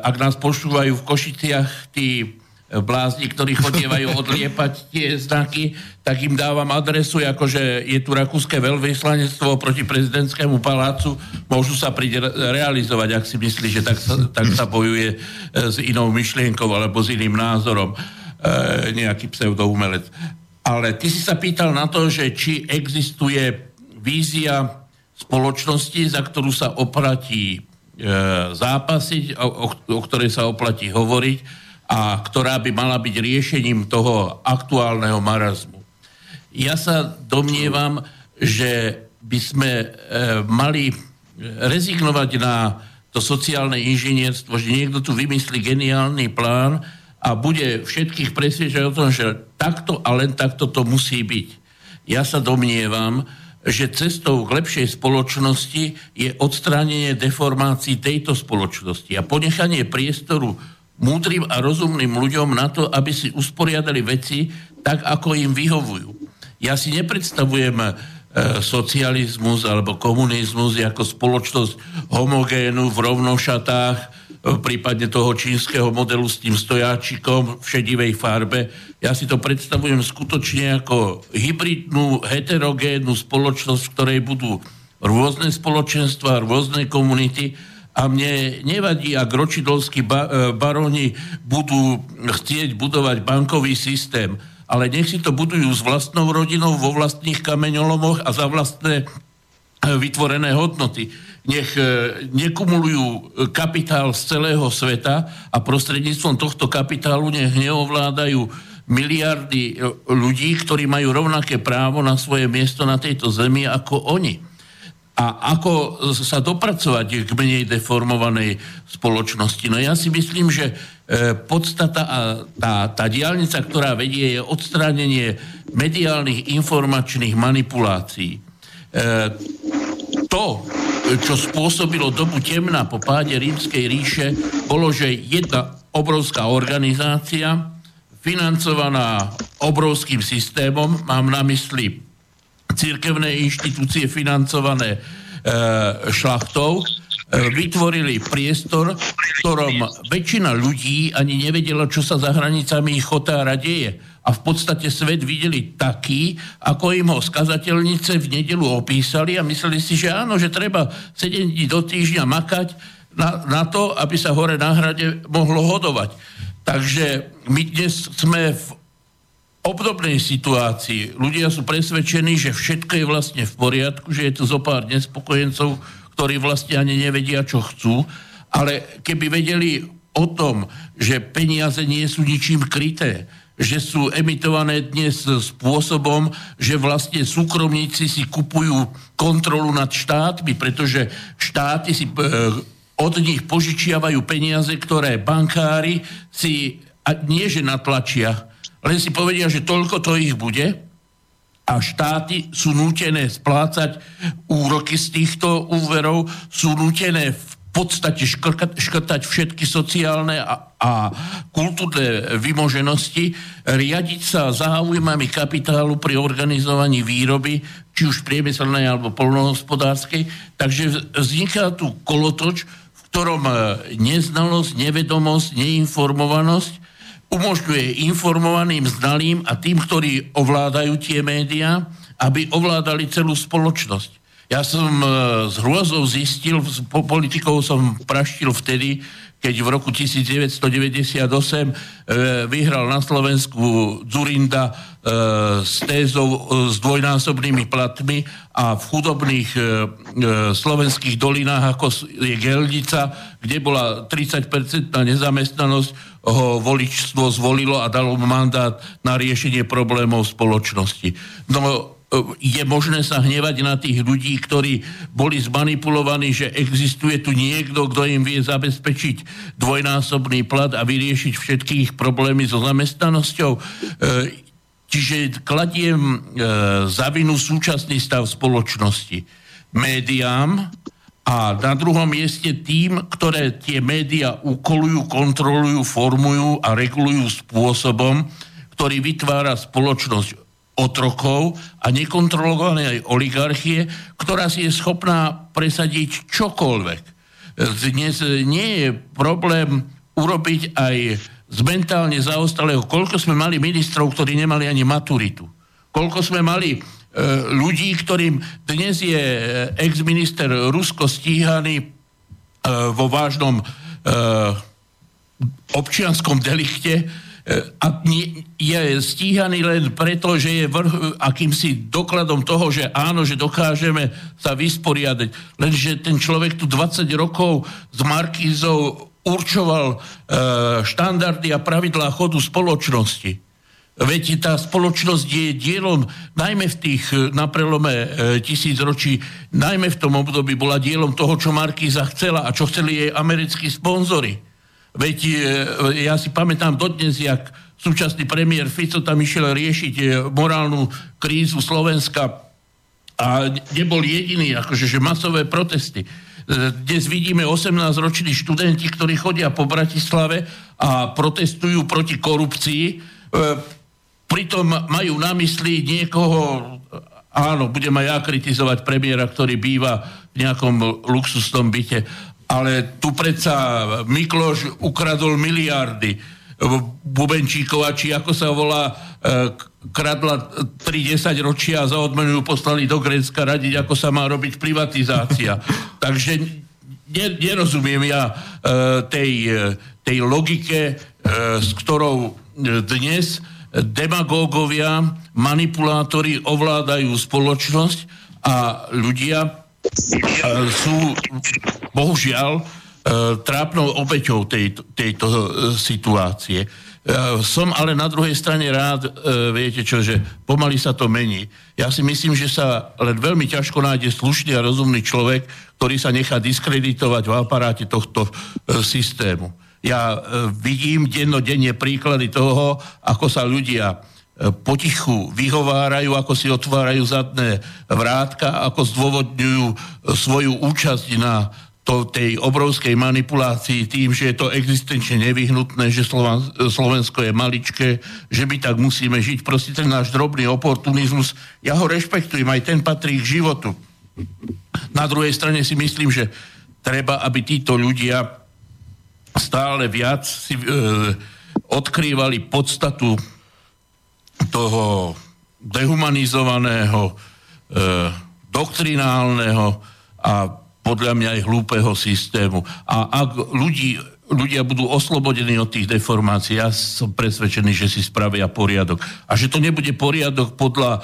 Speaker 4: ak nás počúvajú v Košiciach tí blázni, ktorí chodievajú [LAUGHS] odliepať tie znaky, tak im dávam adresu, akože je tu rakúske veľvyslanectvo proti prezidentskému palácu, môžu sa príde realizovať, ak si myslí, že tak sa, tak sa bojuje e, s inou myšlienkou alebo s iným názorom. E, nejaký pseudoumelec. Ale ty si sa pýtal na to, že či existuje vízia spoločnosti, za ktorú sa oplatí e, zápasiť, o, o, o ktorej sa oplatí hovoriť a ktorá by mala byť riešením toho aktuálneho marazmu. Ja sa domnievam, že by sme e, mali rezignovať na to sociálne inžinierstvo, že niekto tu vymyslí geniálny plán a bude všetkých presviečať o tom, že takto a len takto to musí byť. Ja sa domnievam, že cestou k lepšej spoločnosti je odstránenie deformácií tejto spoločnosti a ponechanie priestoru múdrym a rozumným ľuďom na to, aby si usporiadali veci tak, ako im vyhovujú. Ja si nepredstavujem e, socializmus alebo komunizmus ako spoločnosť homogénu v rovnošatách, e, prípadne toho čínskeho modelu s tým stojáčikom v šedivej farbe. Ja si to predstavujem skutočne ako hybridnú, heterogénnu spoločnosť, v ktorej budú rôzne spoločenstva, rôzne komunity a mne nevadí, ak ročidolskí ba- e, baroni budú chcieť budovať bankový systém, ale nech si to budujú s vlastnou rodinou vo vlastných kameňolomoch a za vlastné e, vytvorené hodnoty. Nech e, nekumulujú kapitál z celého sveta a prostredníctvom tohto kapitálu nech neovládajú miliardy ľudí, ktorí majú rovnaké právo na svoje miesto na tejto zemi ako oni a ako sa dopracovať k menej deformovanej spoločnosti. No ja si myslím, že e, podstata a tá, tá diálnica, ktorá vedie, je odstránenie mediálnych informačných manipulácií. E, to, čo spôsobilo dobu temna po páde rímskej ríše, bolo, že jedna obrovská organizácia, financovaná obrovským systémom, mám na mysli církevné inštitúcie financované e, šlachtou, e, vytvorili priestor, v ktorom väčšina ľudí ani nevedela, čo sa za hranicami ich chotára deje. A v podstate svet videli taký, ako im ho skazateľnice v nedelu opísali a mysleli si, že áno, že treba 7 dní do týždňa makať na, na to, aby sa hore na hrade mohlo hodovať. Takže my dnes sme v obdobnej situácii. Ľudia sú presvedčení, že všetko je vlastne v poriadku, že je tu zo pár nespokojencov, ktorí vlastne ani nevedia, čo chcú, ale keby vedeli o tom, že peniaze nie sú ničím kryté, že sú emitované dnes spôsobom, že vlastne súkromníci si kupujú kontrolu nad štátmi, pretože štáty si e, od nich požičiavajú peniaze, ktoré bankári si a nie že natlačia, len si povedia, že toľko to ich bude a štáty sú nútené splácať úroky z týchto úverov, sú nútené v podstate škrtať, škrtať všetky sociálne a, a kultúrne vymoženosti, riadiť sa záujmami kapitálu pri organizovaní výroby, či už priemyselnej alebo polnohospodárskej. Takže vzniká tu kolotoč, v ktorom neznalosť, nevedomosť, neinformovanosť umožňuje informovaným, znalým a tým, ktorí ovládajú tie médiá, aby ovládali celú spoločnosť. Ja som e, s hrôzou zistil, s politikou som praštil vtedy, keď v roku 1998 e, vyhral na Slovensku Zurinda e, s tézou e, s dvojnásobnými platmi a v chudobných e, e, slovenských dolinách, ako je Geldica, kde bola 30% nezamestnanosť, ho voličstvo zvolilo a dalo mandát na riešenie problémov spoločnosti. No je možné sa hnevať na tých ľudí, ktorí boli zmanipulovaní, že existuje tu niekto, kto im vie zabezpečiť dvojnásobný plat a vyriešiť všetky ich problémy so zamestnanosťou. E, čiže kladiem e, za vinu súčasný stav spoločnosti médiám a na druhom mieste tým, ktoré tie médiá ukolujú, kontrolujú, formujú a regulujú spôsobom, ktorý vytvára spoločnosť otrokov a nekontrolovanej oligarchie, ktorá si je schopná presadiť čokoľvek. Dnes nie je problém urobiť aj z mentálne zaostalého, koľko sme mali ministrov, ktorí nemali ani maturitu. Koľko sme mali ľudí, ktorým dnes je e, ex-minister Rusko stíhaný e, vo vážnom e, občianskom delikte, a je stíhaný len preto, že je vrch, akýmsi dokladom toho, že áno, že dokážeme sa vysporiadať. Lenže ten človek tu 20 rokov s Markízou určoval e, štandardy a pravidlá chodu spoločnosti. Veď tá spoločnosť je dielom, najmä v tých, e, na prelome e, tisíc ročí, najmä v tom období bola dielom toho, čo Markíza chcela a čo chceli jej americkí sponzory. Veď e, ja si pamätám dodnes, jak súčasný premiér Fico tam išiel riešiť morálnu krízu Slovenska a nebol jediný, akože že masové protesty. Dnes vidíme 18-roční študenti, ktorí chodia po Bratislave a protestujú proti korupcii. Pritom majú na mysli niekoho, áno, budem aj ja kritizovať premiéra, ktorý býva v nejakom luxusnom byte, ale tu predsa Mikloš ukradol miliardy. Bubenčíkova, či ako sa volá, e, kradla 30 ročia a za odmenu ju poslali do Grécka radiť, ako sa má robiť privatizácia. [LAUGHS] Takže nerozumiem ja e, tej, tej logike, s ktorou dnes demagógovia, manipulátori ovládajú spoločnosť a ľudia sú bohužiaľ e, trápnou obeťou tejto, tejto e, situácie. E, som ale na druhej strane rád, viete čo, že pomaly sa to mení. Ja si myslím, že sa len veľmi ťažko nájde slušný a rozumný človek, ktorý sa nechá diskreditovať v aparáte tohto systému. Ja vidím dennodenne príklady toho, ako sa ľudia potichu vyhovárajú, ako si otvárajú zadné vrátka, ako zdôvodňujú svoju účasť na to, tej obrovskej manipulácii tým, že je to existenčne nevyhnutné, že Slovensko je maličké, že my tak musíme žiť. Proste ten náš drobný oportunizmus, ja ho rešpektujem, aj ten patrí k životu. Na druhej strane si myslím, že treba, aby títo ľudia stále viac si e, odkrývali podstatu toho dehumanizovaného, e, doktrinálneho a podľa mňa aj hlúpeho systému. A ak ľudí, ľudia budú oslobodení od tých deformácií, ja som presvedčený, že si spravia poriadok. A že to nebude poriadok podľa e,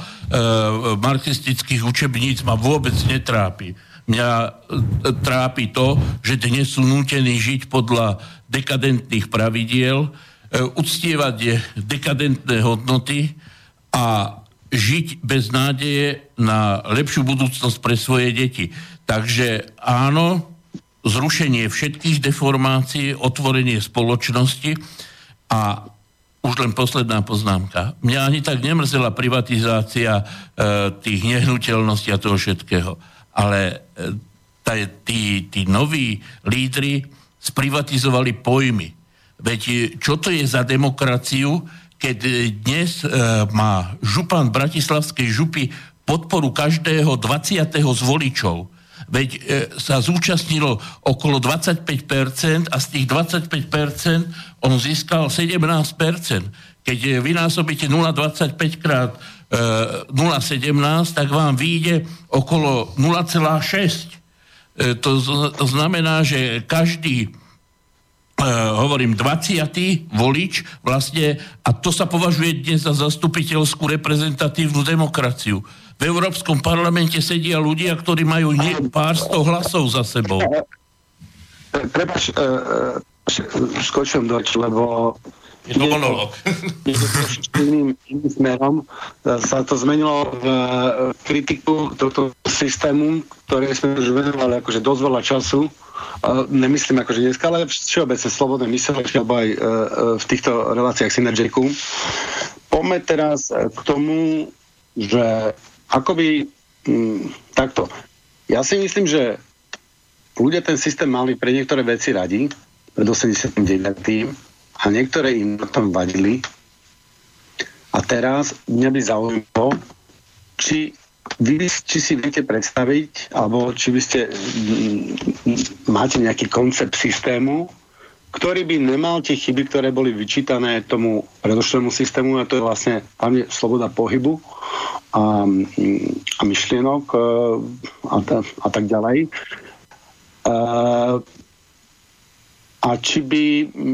Speaker 4: marxistických učebníc ma vôbec netrápi. Mňa e, trápi to, že dnes sú nútení žiť podľa dekadentných pravidiel, E, uctievať dekadentné hodnoty a žiť bez nádeje na lepšiu budúcnosť pre svoje deti. Takže áno, zrušenie všetkých deformácií, otvorenie spoločnosti a už len posledná poznámka. Mňa ani tak nemrzela privatizácia e, tých nehnuteľností a toho všetkého. Ale e, tí, tí noví lídry sprivatizovali pojmy. Veď e, čo to je za demokraciu, keď e, dnes má župan Bratislavskej župy podporu každého 20. z voličov. Veď e, sa zúčastnilo okolo 25% a z tých 25% on získal 17%. Keď vynásobíte 0,25 krát 0,17, tak vám vyjde okolo 0,6. To znamená, že každý hovorím, 20. volič vlastne, a to sa považuje dnes za zastupiteľskú reprezentatívnu demokraciu. V Európskom parlamente sedia ľudia, ktorí majú nie pár sto hlasov za sebou.
Speaker 1: Prepač, skočím doč, lebo
Speaker 4: je to monolog. [LAUGHS]
Speaker 1: iným, iným smerom sa to zmenilo v kritiku tohto systému, ktoré sme už venovali akože dosť veľa času. Nemyslím akože dneska, ale všeobecne slobodné myslenie, alebo aj v týchto reláciách Synergiku. Poďme teraz k tomu, že akoby m, takto. Ja si myslím, že ľudia ten systém mali pre niektoré veci radi, pred 89. a niektoré im na tom vadili. A teraz mňa by zaujímalo, či vy či si viete predstaviť, alebo či by ste máte nejaký koncept systému, ktorý by nemal tie chyby, ktoré boli vyčítané tomu predošlému systému, a to je vlastne hlavne sloboda pohybu a, a myšlienok e, a, a tak ďalej. A, a či by,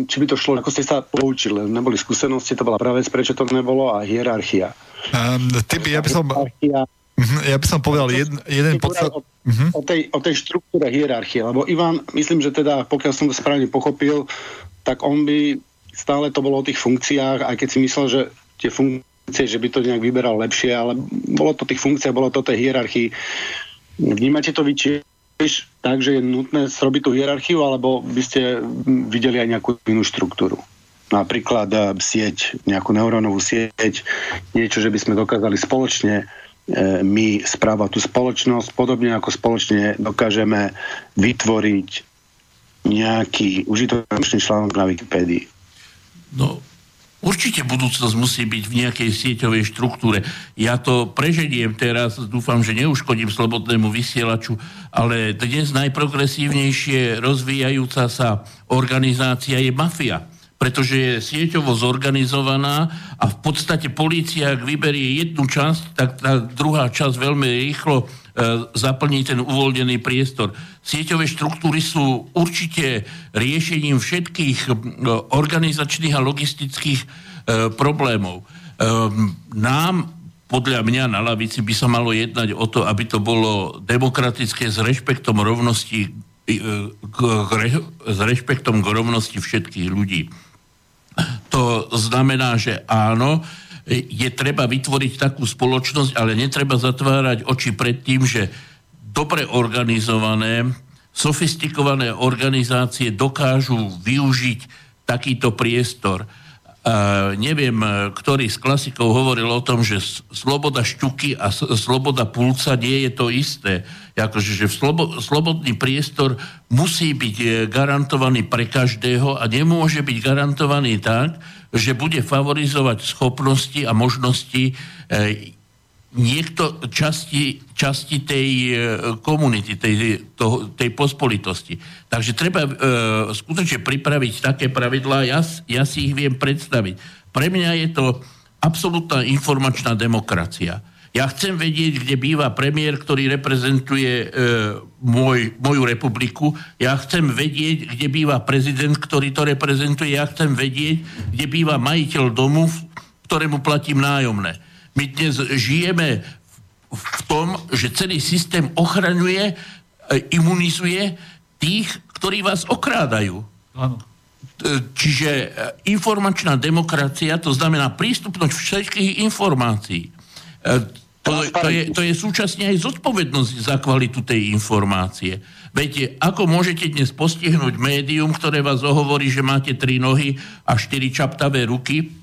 Speaker 1: či by to šlo, ako ste sa poučili, neboli skúsenosti, to bola práve prečo to nebolo a hierarchia.
Speaker 2: Um, typy, ja by som... Hierarchia, mhm, ja by som povedal jeden, jeden podstat...
Speaker 1: O, uh-huh. o, tej, o tej štruktúre hierarchie, lebo Ivan, myslím, že teda, pokiaľ som to správne pochopil, tak on by stále to bolo o tých funkciách, aj keď si myslel, že tie funkcie, že by to nejak vyberal lepšie, ale bolo to tých funkcií, bolo to tej hierarchii. Vnímate to vy tiež tak, že je nutné zrobiť tú hierarchiu, alebo by ste videli aj nejakú inú štruktúru? Napríklad uh, sieť, nejakú neurónovú sieť, niečo, že by sme dokázali spoločne E, my správať tú spoločnosť, podobne ako spoločne dokážeme vytvoriť nejaký užitočný článok na Wikipédii.
Speaker 4: No, určite budúcnosť musí byť v nejakej sieťovej štruktúre. Ja to preženiem teraz, dúfam, že neuškodím slobodnému vysielaču, ale dnes najprogresívnejšie rozvíjajúca sa organizácia je mafia pretože je sieťovo zorganizovaná a v podstate polícia, ak vyberie jednu časť, tak tá druhá časť veľmi rýchlo zaplní ten uvoľnený priestor. Sieťové štruktúry sú určite riešením všetkých e, organizačných a logistických e, problémov. E, nám podľa mňa na lavici by sa malo jednať o to, aby to bolo demokratické s rešpektom rovnosti e, k, k, s rešpektom k rovnosti všetkých ľudí. To znamená, že áno, je treba vytvoriť takú spoločnosť, ale netreba zatvárať oči pred tým, že dobre organizované, sofistikované organizácie dokážu využiť takýto priestor. Uh, neviem, ktorý z klasikov hovoril o tom, že sloboda šťuky a sloboda pulca nie je to isté. Akože, že slobo, slobodný priestor musí byť e, garantovaný pre každého a nemôže byť garantovaný tak, že bude favorizovať schopnosti a možnosti e, niekto časti, časti tej e, komunity, tej, to, tej pospolitosti. Takže treba e, skutočne pripraviť také pravidlá, ja, ja si ich viem predstaviť. Pre mňa je to absolútna informačná demokracia. Ja chcem vedieť, kde býva premiér, ktorý reprezentuje e, môj, moju republiku. Ja chcem vedieť, kde býva prezident, ktorý to reprezentuje. Ja chcem vedieť, kde býva majiteľ domu, ktorému platím nájomné. My dnes žijeme v tom, že celý systém ochraňuje, e, imunizuje tých, ktorí vás okrádajú. Áno. E, čiže e, informačná demokracia, to znamená prístupnosť všetkých informácií. To, to, je, to je súčasne aj zodpovednosť za kvalitu tej informácie. Viete, ako môžete dnes postihnúť médium, ktoré vás ohovorí, že máte tri nohy a štyri čaptavé ruky,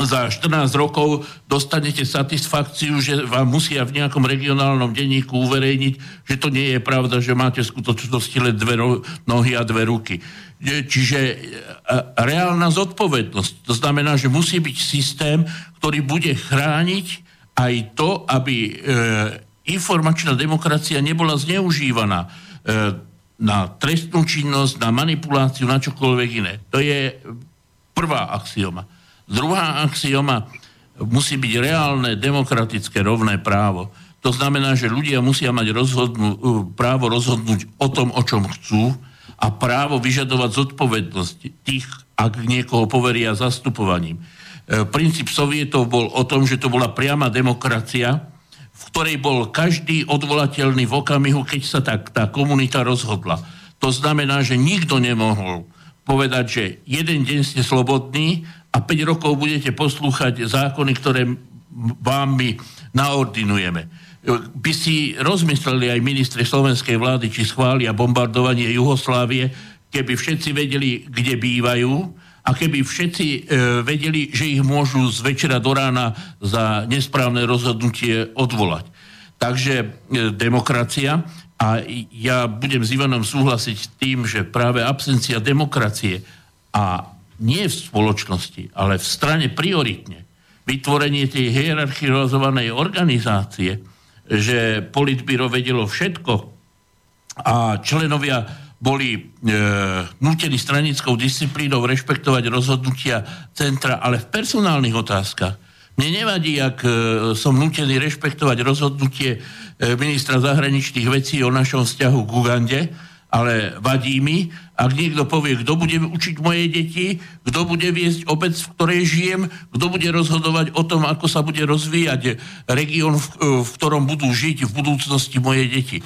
Speaker 4: za 14 rokov dostanete satisfakciu, že vám musia v nejakom regionálnom denníku uverejniť, že to nie je pravda, že máte v skutočnosti len dve nohy a dve ruky. Čiže e, reálna zodpovednosť. To znamená, že musí byť systém, ktorý bude chrániť aj to, aby e, informačná demokracia nebola zneužívaná e, na trestnú činnosť, na manipuláciu, na čokoľvek iné. To je prvá axioma. Druhá axioma, musí byť reálne, demokratické, rovné právo. To znamená, že ľudia musia mať rozhodnú, právo rozhodnúť o tom, o čom chcú a právo vyžadovať zodpovednosť tých, ak niekoho poveria zastupovaním. E, princíp sovietov bol o tom, že to bola priama demokracia, v ktorej bol každý odvolateľný v okamihu, keď sa tá, tá komunita rozhodla. To znamená, že nikto nemohol povedať, že jeden deň ste slobodní a 5 rokov budete poslúchať zákony, ktoré vám my naordinujeme. By si rozmysleli aj ministri slovenskej vlády, či schvália bombardovanie Juhoslávie, keby všetci vedeli, kde bývajú a keby všetci e, vedeli, že ich môžu z večera do rána za nesprávne rozhodnutie odvolať. Takže e, demokracia a ja budem s Ivanom súhlasiť tým, že práve absencia demokracie a nie v spoločnosti, ale v strane prioritne, vytvorenie tej hierarchizovanej organizácie, že politbíro vedelo všetko a členovia boli e, nutení stranickou disciplínou rešpektovať rozhodnutia centra, ale v personálnych otázkach mne nevadí, ak e, som nutený rešpektovať rozhodnutie e, ministra zahraničných vecí o našom vzťahu k Ugande, ale vadí mi, ak niekto povie, kto bude učiť moje deti, kto bude viesť obec, v ktorej žijem, kto bude rozhodovať o tom, ako sa bude rozvíjať región, v, e, v ktorom budú žiť v budúcnosti moje deti.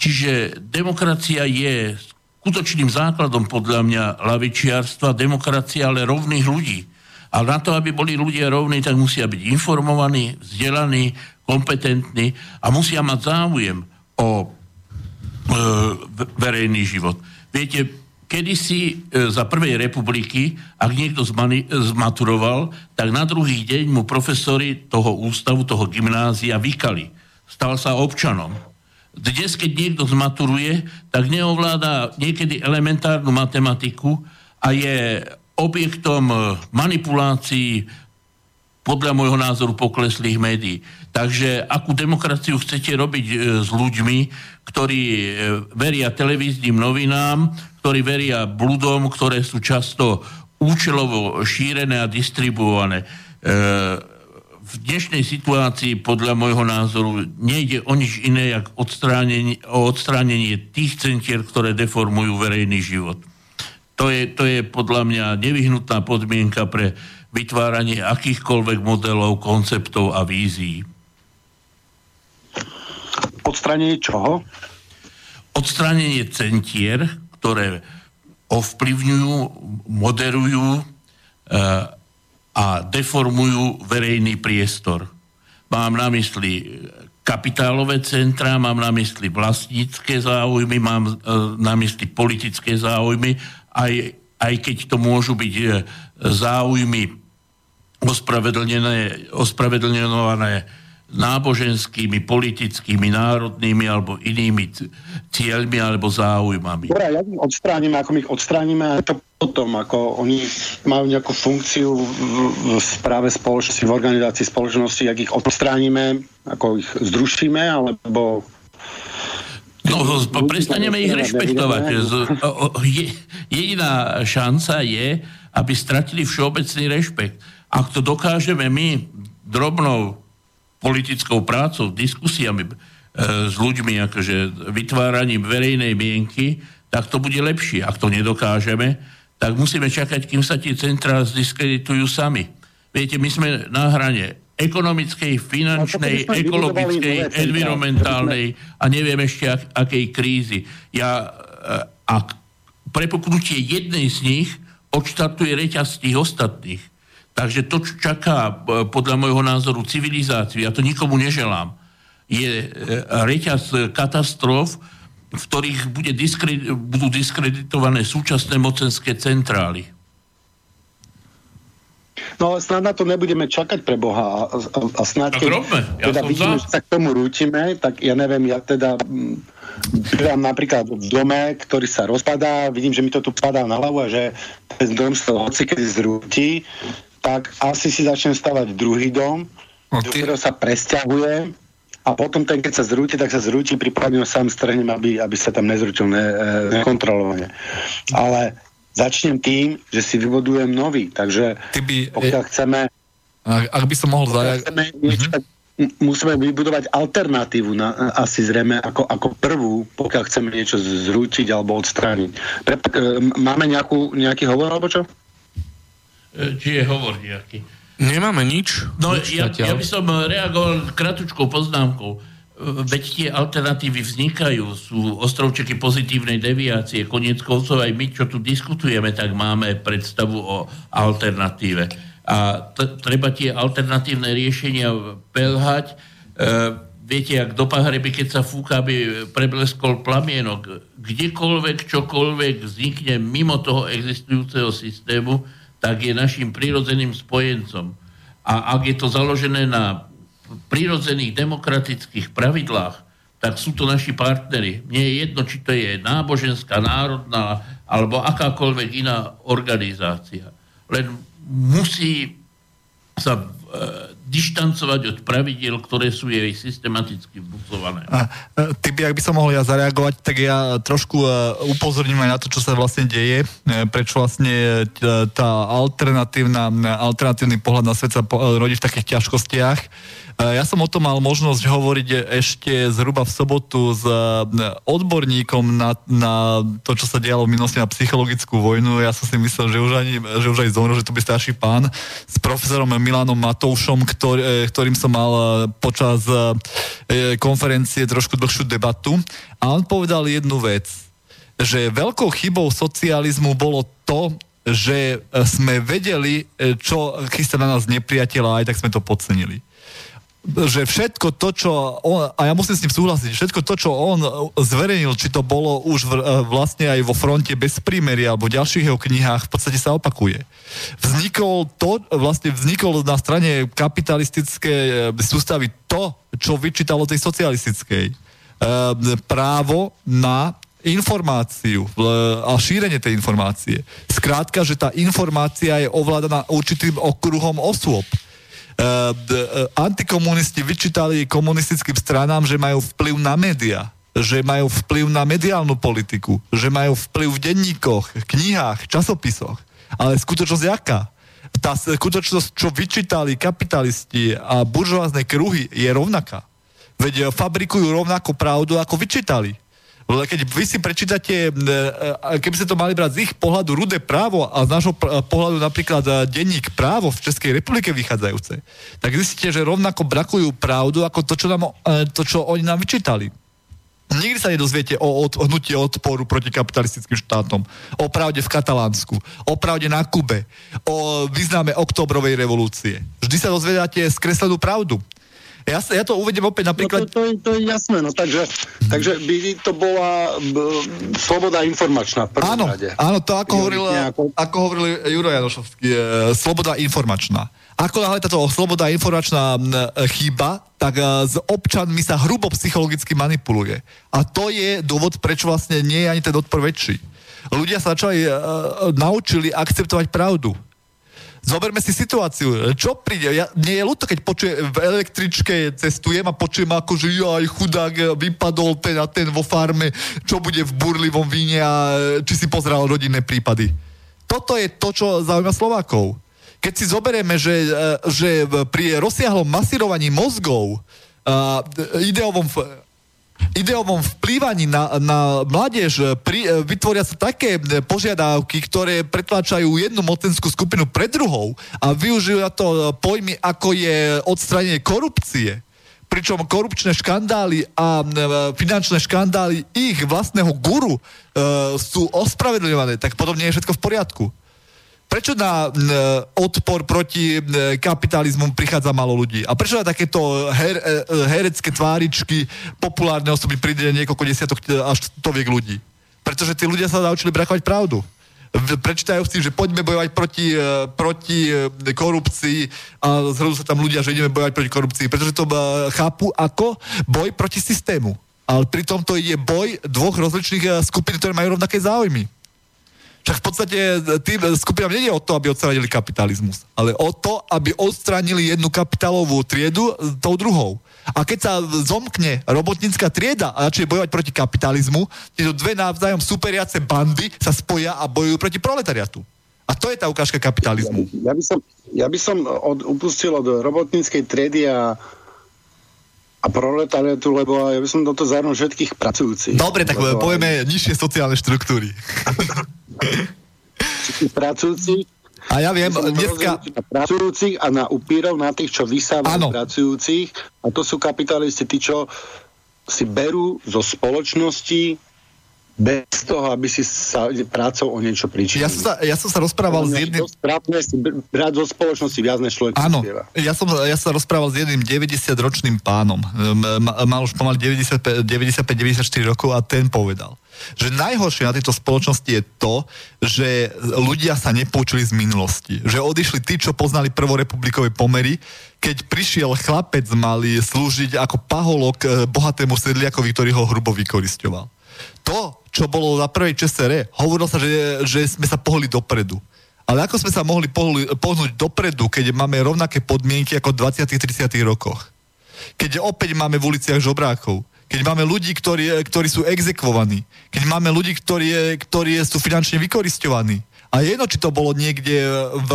Speaker 4: Čiže demokracia je skutočným základom podľa mňa lavičiarstva, demokracia ale rovných ľudí. Ale na to, aby boli ľudia rovní, tak musia byť informovaní, vzdelaní, kompetentní a musia mať záujem o e, verejný život. Viete, kedysi e, za prvej republiky, ak niekto zmani, zmaturoval, tak na druhý deň mu profesori toho ústavu, toho gymnázia vykali. Stal sa občanom. Dnes, keď niekto zmaturuje, tak neovláda niekedy elementárnu matematiku a je objektom e, manipulácií podľa môjho názoru pokleslých médií. Takže akú demokraciu chcete robiť e, s ľuďmi, ktorí e, veria televíznym novinám, ktorí veria bludom, ktoré sú často účelovo šírené a distribuované. V dnešnej situácii, podľa môjho názoru, nejde o nič iné, ako odstránenie, o odstránenie tých centier, ktoré deformujú verejný život. To je, to je podľa mňa nevyhnutná podmienka pre vytváranie akýchkoľvek modelov, konceptov a vízií.
Speaker 1: Odstránenie čoho?
Speaker 4: Odstránenie centier, ktoré ovplyvňujú, moderujú e, a deformujú verejný priestor. Mám na mysli kapitálové centrá, mám na mysli vlastnícke záujmy, mám e, na mysli politické záujmy aj, aj keď to môžu byť e, záujmy ospravedlnené, ospravedlňované náboženskými, politickými, národnými alebo inými cieľmi alebo záujmami.
Speaker 1: Dobre, ja ich odstránime, ako my ich odstránime, a to potom, ako oni majú nejakú funkciu v, v správe spoločnosti, v organizácii spoločnosti, ak ich odstránime, ako ich zrušíme, alebo
Speaker 4: No, prestaneme ich rešpektovať. Jediná šanca je, aby stratili všeobecný rešpekt. Ak to dokážeme my drobnou politickou prácou, diskusiami e, s ľuďmi, akože vytváraním verejnej mienky, tak to bude lepšie. Ak to nedokážeme, tak musíme čakať, kým sa tie centrá zdiskreditujú sami. Viete, my sme na hrane ekonomickej, finančnej, no, ekologickej, environmentálnej a neviem ešte ak, akej krízy. Ja, eh, a prepuknutie jednej z nich odštartuje reťaz tých ostatných. Takže to, čo čaká eh, podľa môjho názoru civilizáciu, ja to nikomu neželám, je eh, reťaz katastrof, v ktorých bude diskre, budú diskreditované súčasné mocenské centrály.
Speaker 1: No snad na to nebudeme čakať pre Boha a, a, a snad,
Speaker 4: keď ja
Speaker 1: teda vidíme, že sa k tomu rútime, tak ja neviem, ja teda bývam napríklad v dome, ktorý sa rozpadá, vidím, že mi to tu padá na hlavu a že ten dom sa hoci kedy zrúti, tak asi si začnem stavať druhý dom, no, ty... do ktorého sa presťahujem a potom ten, keď sa zrúti, tak sa zrúti, prípadne ho sám strhnem, aby, aby sa tam nezrútil ne, e, nekontrolovane. Ale začnem tým, že si vybudujem nový. Takže by, pokiaľ chceme
Speaker 2: Ak, ak by som mohol
Speaker 1: zajať... Mhm. Musíme vybudovať alternatívu na, asi zrejme ako, ako prvú, pokiaľ chceme niečo zrútiť alebo odstrániť. Pre, e, máme nejakú, nejaký hovor alebo čo?
Speaker 4: E, či je hovor nejaký?
Speaker 3: Nemáme nič.
Speaker 4: No nič ja, ja by som reagoval kratučkou poznámkou. E, veď tie alternatívy vznikajú, sú ostrovčeky pozitívnej deviácie. Koniec koncov aj my, čo tu diskutujeme, tak máme predstavu o alternatíve a t- treba tie alternatívne riešenia pelhať. E, viete, ak do pahreby, keď sa fúka, aby prebleskol plamienok, kdekoľvek, čokoľvek vznikne mimo toho existujúceho systému, tak je našim prirodzeným spojencom. A ak je to založené na prirodzených demokratických pravidlách, tak sú to naši partnery. Mne je jedno, či to je náboženská, národná alebo akákoľvek iná organizácia. Len musí sa e, dištancovať od pravidiel, ktoré sú jej systematicky vnúcované.
Speaker 2: E, ty by, ak by som mohol ja zareagovať, tak ja trošku e, upozorním aj na to, čo sa vlastne deje, e, prečo vlastne tá alternatívna, alternatívny pohľad na svet sa rodí v takých ťažkostiach ja som o tom mal možnosť hovoriť ešte zhruba v sobotu s odborníkom na, na to, čo sa dialo v minulosti na psychologickú vojnu. Ja som si myslel, že už, ani, že už aj zomrel, že to by starší pán s profesorom Milanom Matoušom, ktorý, e, ktorým som mal počas konferencie trošku dlhšiu debatu. A on povedal jednu vec, že veľkou chybou socializmu bolo to, že sme vedeli, čo chystá na nás nepriateľa, aj tak sme to podcenili že všetko to, čo on, a ja musím s ním súhlasiť, všetko to, čo on zverejnil, či to bolo už v, vlastne aj vo fronte bez prímeria alebo v ďalších jeho knihách, v podstate sa opakuje. Vznikol to, vlastne vznikol na strane kapitalistické e, sústavy to, čo vyčítalo tej socialistickej. E, právo na informáciu a šírenie tej informácie. Skrátka, že tá informácia je ovládaná určitým okruhom osôb antikomunisti vyčítali komunistickým stranám, že majú vplyv na média že majú vplyv na mediálnu politiku, že majú vplyv v denníkoch, knihách, časopisoch. Ale skutočnosť jaká? Tá skutočnosť, čo vyčítali kapitalisti a buržoázne kruhy, je rovnaká. Veď fabrikujú rovnakú pravdu, ako vyčítali. Keď vy si prečítate, e, e, keby ste to mali brať z ich pohľadu rudé právo a z nášho pohľadu napríklad e, denník právo v Českej republike vychádzajúce, tak zistíte, že rovnako brakujú pravdu ako to, čo, nám, to, čo oni nám vyčítali. Nikdy sa nedozviete o, od, hnutí odporu proti kapitalistickým štátom, o pravde v Katalánsku, o pravde na Kube, o význame oktobrovej revolúcie. Vždy sa dozvedáte skreslenú pravdu. Ja, ja to uvedem opäť napríklad...
Speaker 1: No to, to, to je jasné, no takže, takže by to bola b, sloboda informačná.
Speaker 2: Áno, rade. áno, to ako hovoril, nejako... ako hovoril Juro Janošovský, e, sloboda informačná. Ako náhle táto sloboda informačná e, chýba, tak e, s občanmi sa hrubo psychologicky manipuluje. A to je dôvod, prečo vlastne nie je ani ten odpor väčší. Ľudia sa začali, e, naučili akceptovať pravdu Zoberme si situáciu. Čo príde? Ja, nie je ľúto, keď počuje, v električke cestujem a počujem ako, že aj chudák vypadol ten a ten vo farme, čo bude v burlivom víne a či si pozrel rodinné prípady. Toto je to, čo zaujíma Slovákov. Keď si zoberieme, že, že pri rozsiahlom masírovaní mozgov, uh, ideovom ideovom vplývaní na, na mládež pri, e, vytvoria sa také e, požiadavky, ktoré pretláčajú jednu mocenskú skupinu pred druhou a využijú to pojmy, ako je odstranenie korupcie pričom korupčné škandály a finančné škandály ich vlastného guru e, sú ospravedlňované, tak potom nie je všetko v poriadku. Prečo na odpor proti kapitalizmu prichádza malo ľudí? A prečo na takéto her, e, herecké tváričky populárne osoby príde niekoľko desiatok až stoviek ľudí? Pretože tí ľudia sa naučili brakovať pravdu prečítajú si, že poďme bojovať proti, e, proti e, korupcii a zhrnú sa tam ľudia, že ideme bojovať proti korupcii, pretože to chápu ako boj proti systému. Ale pritom to je boj dvoch rozličných skupín, ktoré majú rovnaké záujmy. Však v podstate e, tým skupinám nie je o to, aby odstranili kapitalizmus, ale o to, aby odstránili jednu kapitálovú triedu e, tou druhou. A keď sa zomkne robotnícka trieda a začne bojovať proti kapitalizmu, tieto dve navzájom superiace bandy sa spoja a bojujú proti proletariatu. A to je tá ukážka kapitalizmu.
Speaker 1: Ja, by, som, ja by som od, upustil od robotníckej triedy a a proletariatu, lebo ja by som do toho zahrnul všetkých pracujúcich.
Speaker 2: Dobre, tak lebo povieme nižšie sociálne štruktúry.
Speaker 1: Všetkých pracujúcich.
Speaker 2: A ja viem, dneska...
Speaker 1: Na pracujúcich a na upírov, na tých, čo vysávajú pracujúcich. A to sú kapitalisti, tí, čo si berú zo spoločnosti bez toho, aby si sa prácou o niečo pričinil.
Speaker 2: Ja som sa, ja som sa rozprával s jedným...
Speaker 1: Správne si brať zo spoločnosti viac než človek
Speaker 2: Áno, ja som, ja som sa rozprával s jedným 90-ročným pánom. Mal už pomaly 95-94 rokov a ten povedal, že najhoršie na tejto spoločnosti je to, že ľudia sa nepoučili z minulosti. Že odišli tí, čo poznali prvorepublikové pomery, keď prišiel chlapec malý slúžiť ako paholok eh, bohatému sedliakovi, ktorý ho hrubo vykoristoval. To, čo bolo na prvej ČSR, hovorilo sa, že, že sme sa pohli dopredu. Ale ako sme sa mohli pohli, pohnúť dopredu, keď máme rovnaké podmienky ako v 20. 30. rokoch? Keď opäť máme v uliciach žobrákov, keď máme ľudí, ktorí, ktorí sú exekvovaní, keď máme ľudí, ktorí, ktorí sú finančne vykoristovaní, a jedno, či to bolo niekde v,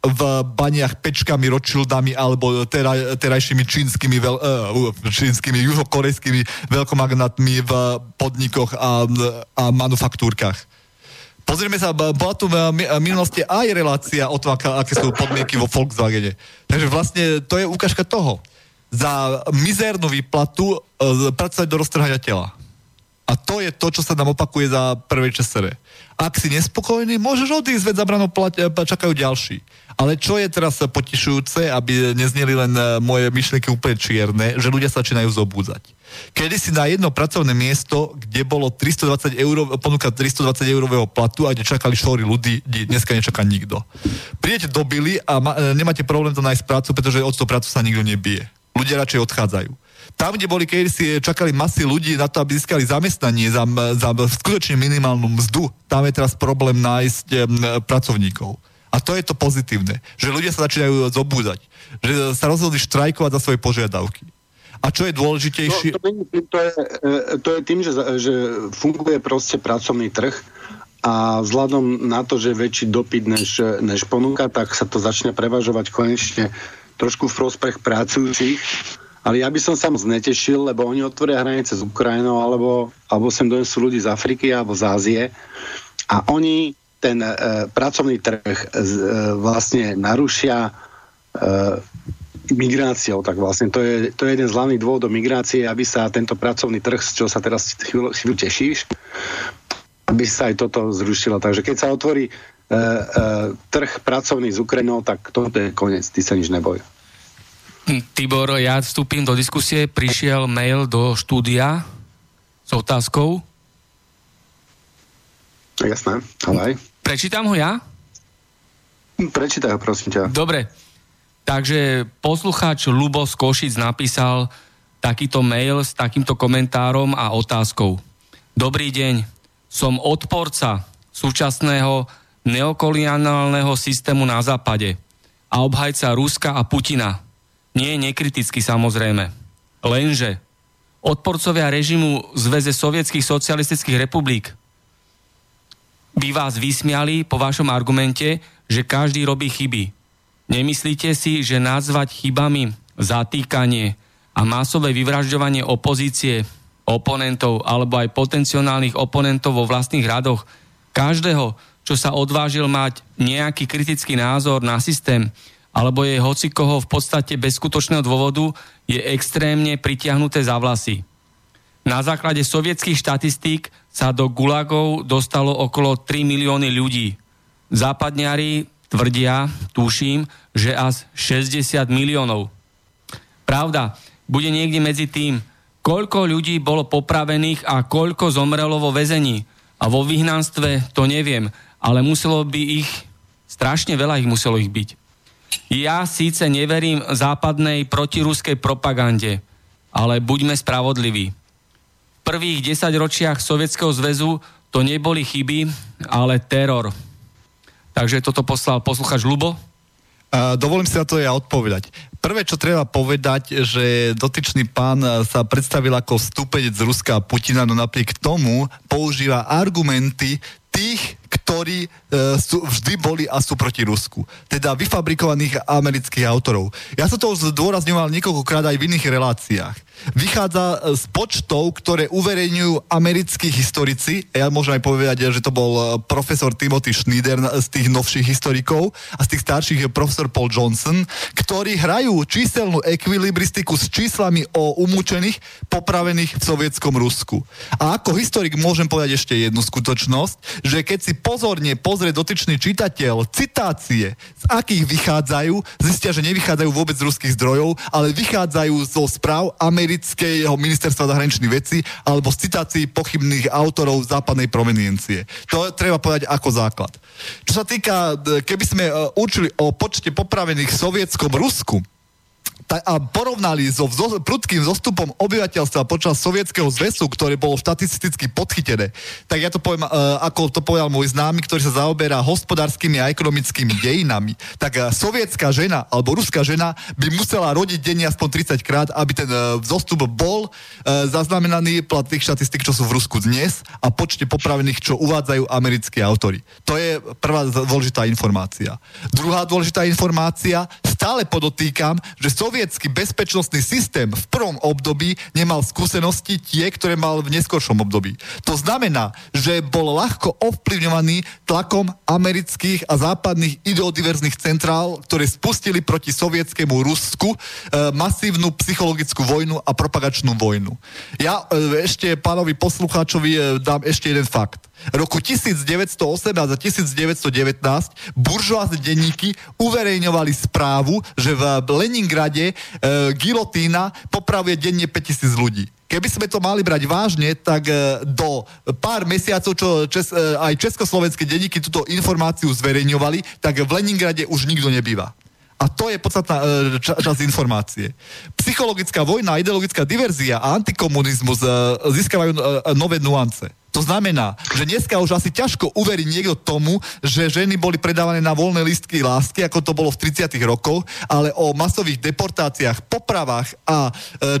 Speaker 2: v baniach pečkami, ročildami alebo teraj, terajšími čínskymi, veľ, uh, čínskymi, juhokorejskými veľkomagnatmi v podnikoch a, a manufaktúrkach. Pozrieme sa, bola tu v minulosti aj relácia o tom, aké sú podmienky vo Volkswagene. Takže vlastne to je ukážka toho. Za mizernú výplatu uh, pracovať do roztrhania tela. A to je to, čo sa nám opakuje za prvé časere. Ak si nespokojný, môžeš odísť, veď za branou čakajú ďalší. Ale čo je teraz potišujúce, aby nezneli len e, moje myšlienky úplne čierne, že ľudia sa začínajú zobúzať. Kedy si na jedno pracovné miesto, kde bolo 320 eur, ponúka 320 eurového platu a kde čakali šory ľudí, dneska nečaká nikto. Prídete do Billy a ma, e, nemáte problém to nájsť prácu, pretože od toho prácu sa nikto nebije. Ľudia radšej odchádzajú tam, kde boli keď si čakali masy ľudí na to, aby získali zamestnanie za, za skutočne minimálnu mzdu, tam je teraz problém nájsť um, pracovníkov. A to je to pozitívne, že ľudia sa začínajú zobúdať, že sa rozhodli štrajkovať za svoje požiadavky. A čo je dôležitejšie?
Speaker 1: To, to, to, je, e, to je tým, že, že funguje proste pracovný trh a vzhľadom na to, že je väčší dopyt než, než ponuka, tak sa to začne prevažovať konečne trošku v prospech pracujúcich ale ja by som sa moc netešil, lebo oni otvoria hranice s Ukrajinou alebo, alebo sem donesú ľudí z Afriky alebo z Ázie a oni ten e, pracovný trh e, vlastne narušia e, migráciou, tak vlastne to je, to je jeden z hlavných dôvodov migrácie, aby sa tento pracovný trh, z čoho sa teraz chvíľu, chvíľu tešíš, aby sa aj toto zrušilo. Takže keď sa otvorí e, e, trh pracovný s Ukrajinou, tak toto je koniec, ty sa nič neboj.
Speaker 3: Tibor, ja vstúpim do diskusie. Prišiel mail do štúdia s otázkou.
Speaker 1: Jasné, ale
Speaker 3: Prečítam ho ja?
Speaker 1: Prečítaj ho, prosím ťa.
Speaker 3: Dobre. Takže poslucháč Lubo z Košic napísal takýto mail s takýmto komentárom a otázkou. Dobrý deň, som odporca súčasného neokoloniálneho systému na západe a obhajca Ruska a Putina. Nie nekriticky samozrejme. Lenže odporcovia režimu Zveze sovietských socialistických republik by vás vysmiali po vašom argumente, že každý robí chyby. Nemyslíte si, že nazvať chybami zatýkanie a masové vyvražďovanie opozície, oponentov alebo aj potenciálnych oponentov vo vlastných radoch každého, čo sa odvážil mať nejaký kritický názor na systém, alebo je hocikoho v podstate bez skutočného dôvodu, je extrémne pritiahnuté za vlasy. Na základe sovietských štatistík sa do gulagov dostalo okolo 3 milióny ľudí. Západňari tvrdia, tuším, že až 60 miliónov. Pravda, bude niekde medzi tým, koľko ľudí bolo popravených a koľko zomrelo vo väzení. A vo vyhnanstve to neviem, ale muselo by ich, strašne veľa ich muselo ich byť. Ja síce neverím západnej protiruskej propagande, ale buďme spravodliví. V prvých desaťročiach Sovietskeho zväzu to neboli chyby, ale teror. Takže toto poslal posluchač Lubo.
Speaker 2: Uh, dovolím si na to ja odpovedať. Prvé, čo treba povedať, že dotyčný pán sa predstavil ako vstúpenec z Ruska a Putina, no napriek tomu používa argumenty tých, ktorí e, sú, vždy boli a sú proti Rusku. Teda vyfabrikovaných amerických autorov. Ja som to už zdôrazňoval niekoľkokrát aj v iných reláciách vychádza z počtov, ktoré uverejňujú americkí historici. Ja môžem aj povedať, že to bol e, profesor Timothy Schneider z tých novších historikov a z tých starších je profesor Paul Johnson, ktorí hrajú číselnú ekvilibristiku s číslami o umúčených popravených v sovietskom Rusku. A ako historik môžem povedať ešte jednu skutočnosť, že keď si pozorne pozrie dotyčný čitateľ citácie, z akých vychádzajú, zistia, že nevychádzajú vôbec z ruských zdrojov, ale vychádzajú zo správ amerického ministerstva zahraničných vecí alebo z citácií pochybných autorov západnej proveniencie. To treba povedať ako základ. Čo sa týka, keby sme e, učili o počte popravených v sovietskom Rusku, a porovnali so prudkým zostupom obyvateľstva počas sovietského zväzu, ktoré bolo štatisticky podchytené, tak ja to poviem, uh, ako to povedal môj známy, ktorý sa zaoberá hospodárskymi a ekonomickými dejinami, tak uh, sovietská žena alebo ruská žena by musela rodiť denne aspoň 30 krát, aby ten uh, zostup bol zaznamenaný plat tých štatistik, čo sú v Rusku dnes a počte popravených, čo uvádzajú americkí autory. To je prvá dôležitá informácia. Druhá dôležitá informácia, stále podotýkam, že soviet sovietský bezpečnostný systém v prvom období nemal skúsenosti tie, ktoré mal v neskôršom období. To znamená, že bol ľahko ovplyvňovaný tlakom amerických a západných ideodiverzných centrál, ktoré spustili proti sovietskému Rusku e, masívnu psychologickú vojnu a propagačnú vojnu. Ja e, ešte pánovi poslucháčovi e, dám ešte jeden fakt roku 1918 a 1919 buržoázne denníky uverejňovali správu, že v Leningrade e, gilotína popravuje denne 5000 ľudí. Keby sme to mali brať vážne, tak e, do pár mesiacov, čo čes, e, aj československé denníky túto informáciu zverejňovali, tak v Leningrade už nikto nebýva. A to je podstatná e, ča, časť informácie. Psychologická vojna, ideologická diverzia a antikomunizmus e, získavajú e, nové nuance. To znamená, že dneska už asi ťažko uveriť niekto tomu, že ženy boli predávané na voľné listky lásky, ako to bolo v 30 rokoch, ale o masových deportáciách, popravách a e,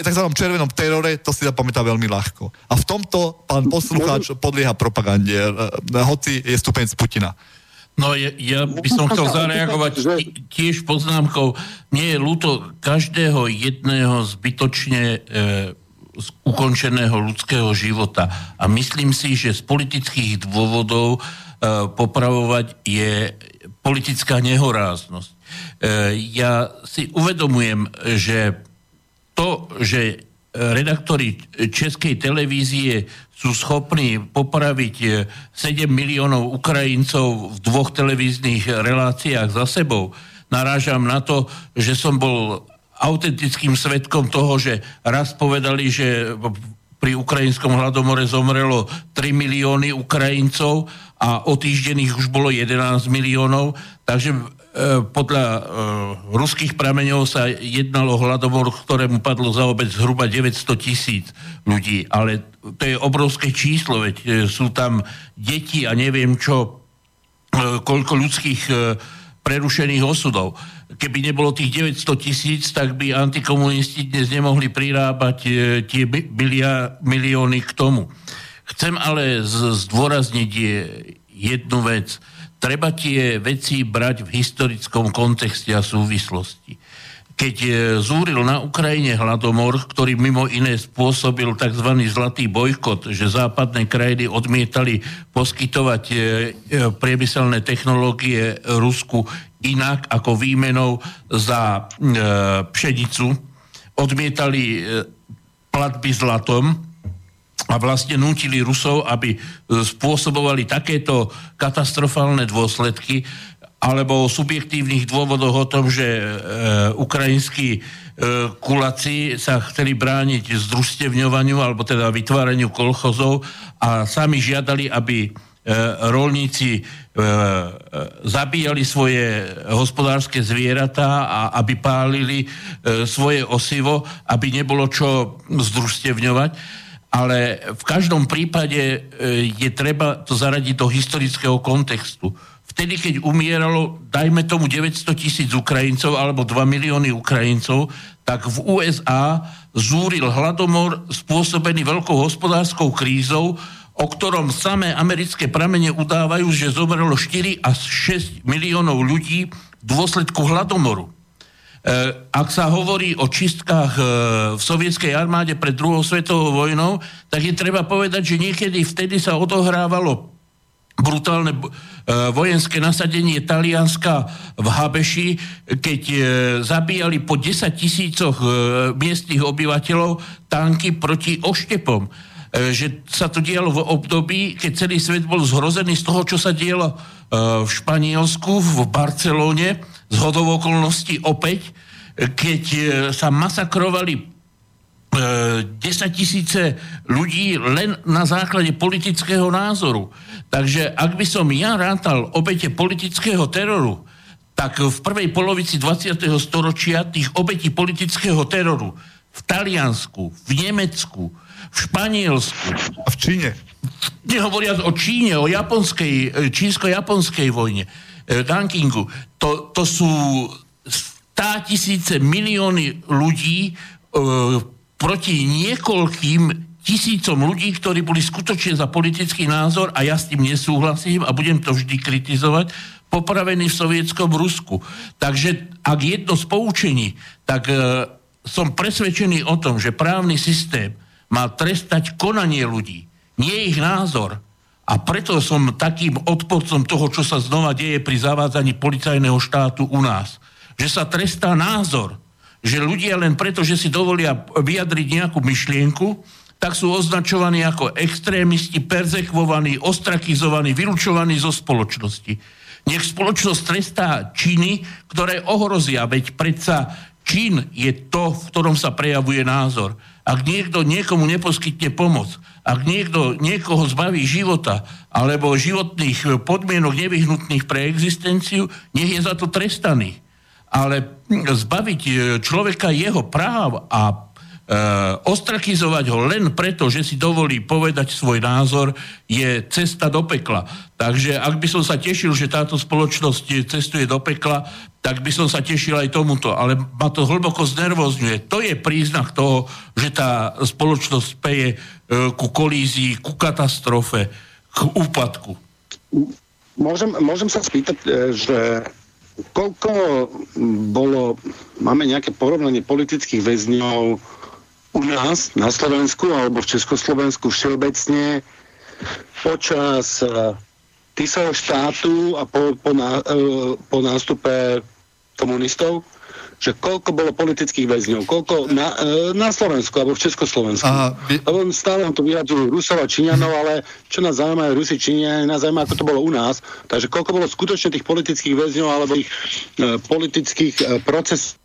Speaker 2: tzv. červenom terore to si zapamätá veľmi ľahko. A v tomto pán poslucháč podlieha propagande, e, hoci je stupeň z Putina.
Speaker 4: No ja, ja by som chcel zareagovať tiež poznámkou. Nie je ľúto každého jedného zbytočne e, ukončeného ľudského života. A myslím si, že z politických dôvodov e, popravovať je politická nehoráznosť. E, ja si uvedomujem, že to, že redaktori Českej televízie sú schopní popraviť 7 miliónov Ukrajincov v dvoch televíznych reláciách za sebou, narážam na to, že som bol autentickým svetkom toho, že raz povedali, že pri ukrajinskom hladomore zomrelo 3 milióny Ukrajincov a o týždeň už bolo 11 miliónov, takže e, podľa e, ruských prameňov sa jednalo hladomor, ktorému padlo za obec zhruba 900 tisíc ľudí, ale to je obrovské číslo, veď e, sú tam deti a neviem čo, e, koľko ľudských e, prerušených osudov keby nebolo tých 900 tisíc, tak by antikomunisti dnes nemohli prirábať e, tie bilia, milióny k tomu. Chcem ale zdôrazniť jednu vec. Treba tie veci brať v historickom kontexte a súvislosti. Keď e, zúril na Ukrajine hladomor, ktorý mimo iné spôsobil tzv. zlatý bojkot, že západné krajiny odmietali poskytovať e, priemyselné technológie Rusku inak ako výmenou za e, pšenicu. Odmietali e, platby zlatom a vlastne nutili Rusov, aby e, spôsobovali takéto katastrofálne dôsledky, alebo o subjektívnych dôvodoch o tom, že e, ukrajinskí e, kulaci sa chceli brániť združstevňovaniu alebo teda vytváraniu kolchozov a sami žiadali, aby rolníci e, e, zabíjali svoje hospodárske zvieratá a aby pálili svoje osivo, aby nebolo čo združstevňovať. Ale v každom prípade je treba to zaradiť do historického kontextu. Vtedy, keď umieralo, dajme tomu 900 tisíc Ukrajincov alebo 2 milióny Ukrajincov, tak v USA zúril hladomor spôsobený veľkou hospodárskou krízou, o ktorom samé americké pramene udávajú, že zomrelo 4 až 6 miliónov ľudí v dôsledku hladomoru. E, ak sa hovorí o čistkách e, v sovietskej armáde pred druhou svetovou vojnou, tak je treba povedať, že niekedy vtedy sa odohrávalo brutálne e, vojenské nasadenie Talianska v Habeši, keď zabíjali po 10 tisícoch miestnych obyvateľov tanky proti oštepom. Že sa to dialo v období, keď celý svet bol zhrozený z toho, čo sa dialo v Španielsku, v Barcelóne, z hodov okolností opäť, keď e, sa masakrovali 10 e, tisíce ľudí len na základe politického názoru. Takže ak by som ja rátal obete politického teroru, tak v prvej polovici 20. storočia tých obetí politického teroru v Taliansku, v Nemecku, v Španielsku.
Speaker 2: A v Číne.
Speaker 4: Nehovoriac o Číne, o japonskej, e, čínsko-japonskej vojne. Rankingu. To, to sú stá tisíce, milióny ľudí e, proti niekoľkým tisícom ľudí, ktorí boli skutočne za politický názor a ja s tým nesúhlasím a budem to vždy kritizovať, popravení v sovietskom Rusku. Takže ak jedno z poučení, tak e, som presvedčený o tom, že právny systém má trestať konanie ľudí, nie ich názor. A preto som takým odporcom toho, čo sa znova deje pri zavádzaní policajného štátu u nás. Že sa trestá názor. Že ľudia len preto, že si dovolia vyjadriť nejakú myšlienku, tak sú označovaní ako extrémisti, perzekvovaní, ostrakizovaní, vylúčovaní zo spoločnosti. Nech spoločnosť trestá činy, ktoré ohrozia, veď predsa čin je to, v ktorom sa prejavuje názor. Ak niekto niekomu neposkytne pomoc, ak niekto niekoho zbaví života alebo životných podmienok nevyhnutných pre existenciu, nech je za to trestaný. Ale zbaviť e, človeka jeho práv a ostrakizovať ho len preto, že si dovolí povedať svoj názor, je cesta do pekla. Takže ak by som sa tešil, že táto spoločnosť cestuje do pekla, tak by som sa tešil aj tomuto. Ale ma to hlboko znervozňuje. To je príznak toho, že tá spoločnosť peje E, ku kolízii, ku katastrofe, k úpadku.
Speaker 1: Môžem, môžem sa spýtať, e, že koľko bolo, máme nejaké porovnanie politických väzňov u nás na Slovensku alebo v Československu všeobecne počas e, Tisovho štátu a po, po, ná, po nástupe komunistov? že koľko bolo politických väzňov, koľko na, e, na Slovensku alebo v Československu. Aha, by... Lebo stále nám to vyhadzujú Rusov a Číňanov, ale čo nás zaujíma je Rusi, Číňania, nás zaujíma, ako to bolo u nás. Takže koľko bolo skutočne tých politických väzňov alebo tých e, politických e, procesov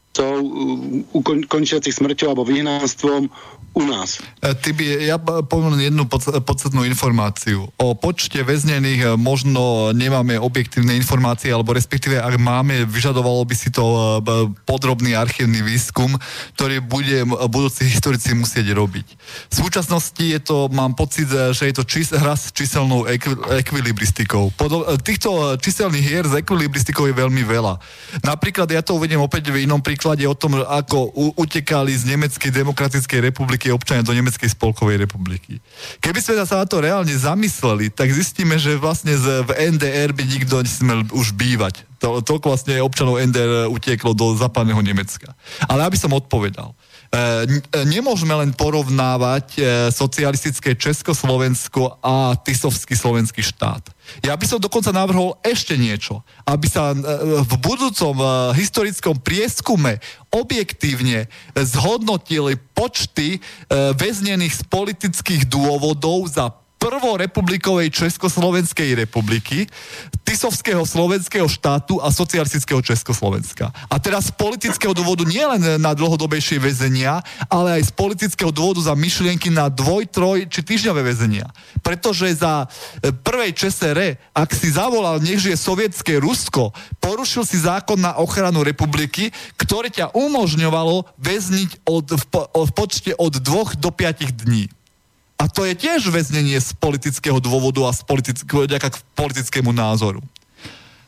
Speaker 1: ukončiacich smrťou alebo vyhnánstvom u nás.
Speaker 2: E, ty by, ja poviem jednu podstatnú informáciu. O počte väznených e, možno nemáme objektívne informácie, alebo respektíve ak máme, vyžadovalo by si to e, podrobný archívny výskum, ktorý bude budúci historici musieť robiť. V súčasnosti je to, mám pocit, že je to čís, hra s číselnou ekvi, ekvilibristikou. Podo, týchto číselných hier s ekvilibristikou je veľmi veľa. Napríklad, ja to uvediem opäť v inom príklade o tom, ako utekali z Nemeckej demokratickej republiky republiky občania do Nemeckej spolkovej republiky. Keby sme sa na to reálne zamysleli, tak zistíme, že vlastne z, v NDR by nikto nesmel už bývať. To, toľko vlastne občanov NDR utieklo do západného Nemecka. Ale aby som odpovedal. E, nemôžeme len porovnávať e, socialistické Československo a Tisovský slovenský štát. Ja by som dokonca navrhol ešte niečo, aby sa v budúcom historickom prieskume objektívne zhodnotili počty väznených z politických dôvodov za prvorepublikovej Československej republiky, Tisovského slovenského štátu a socialistického Československa. A teraz z politického dôvodu nie len na dlhodobejšie väzenia, ale aj z politického dôvodu za myšlienky na dvoj, troj či týždňové väzenia. Pretože za e, prvej ČSR, ak si zavolal, nech žije sovietské Rusko, porušil si zákon na ochranu republiky, ktoré ťa umožňovalo väzniť od, v, v počte od dvoch do piatich dní. A to je tiež väznenie z politického dôvodu a z politického, k politickému názoru.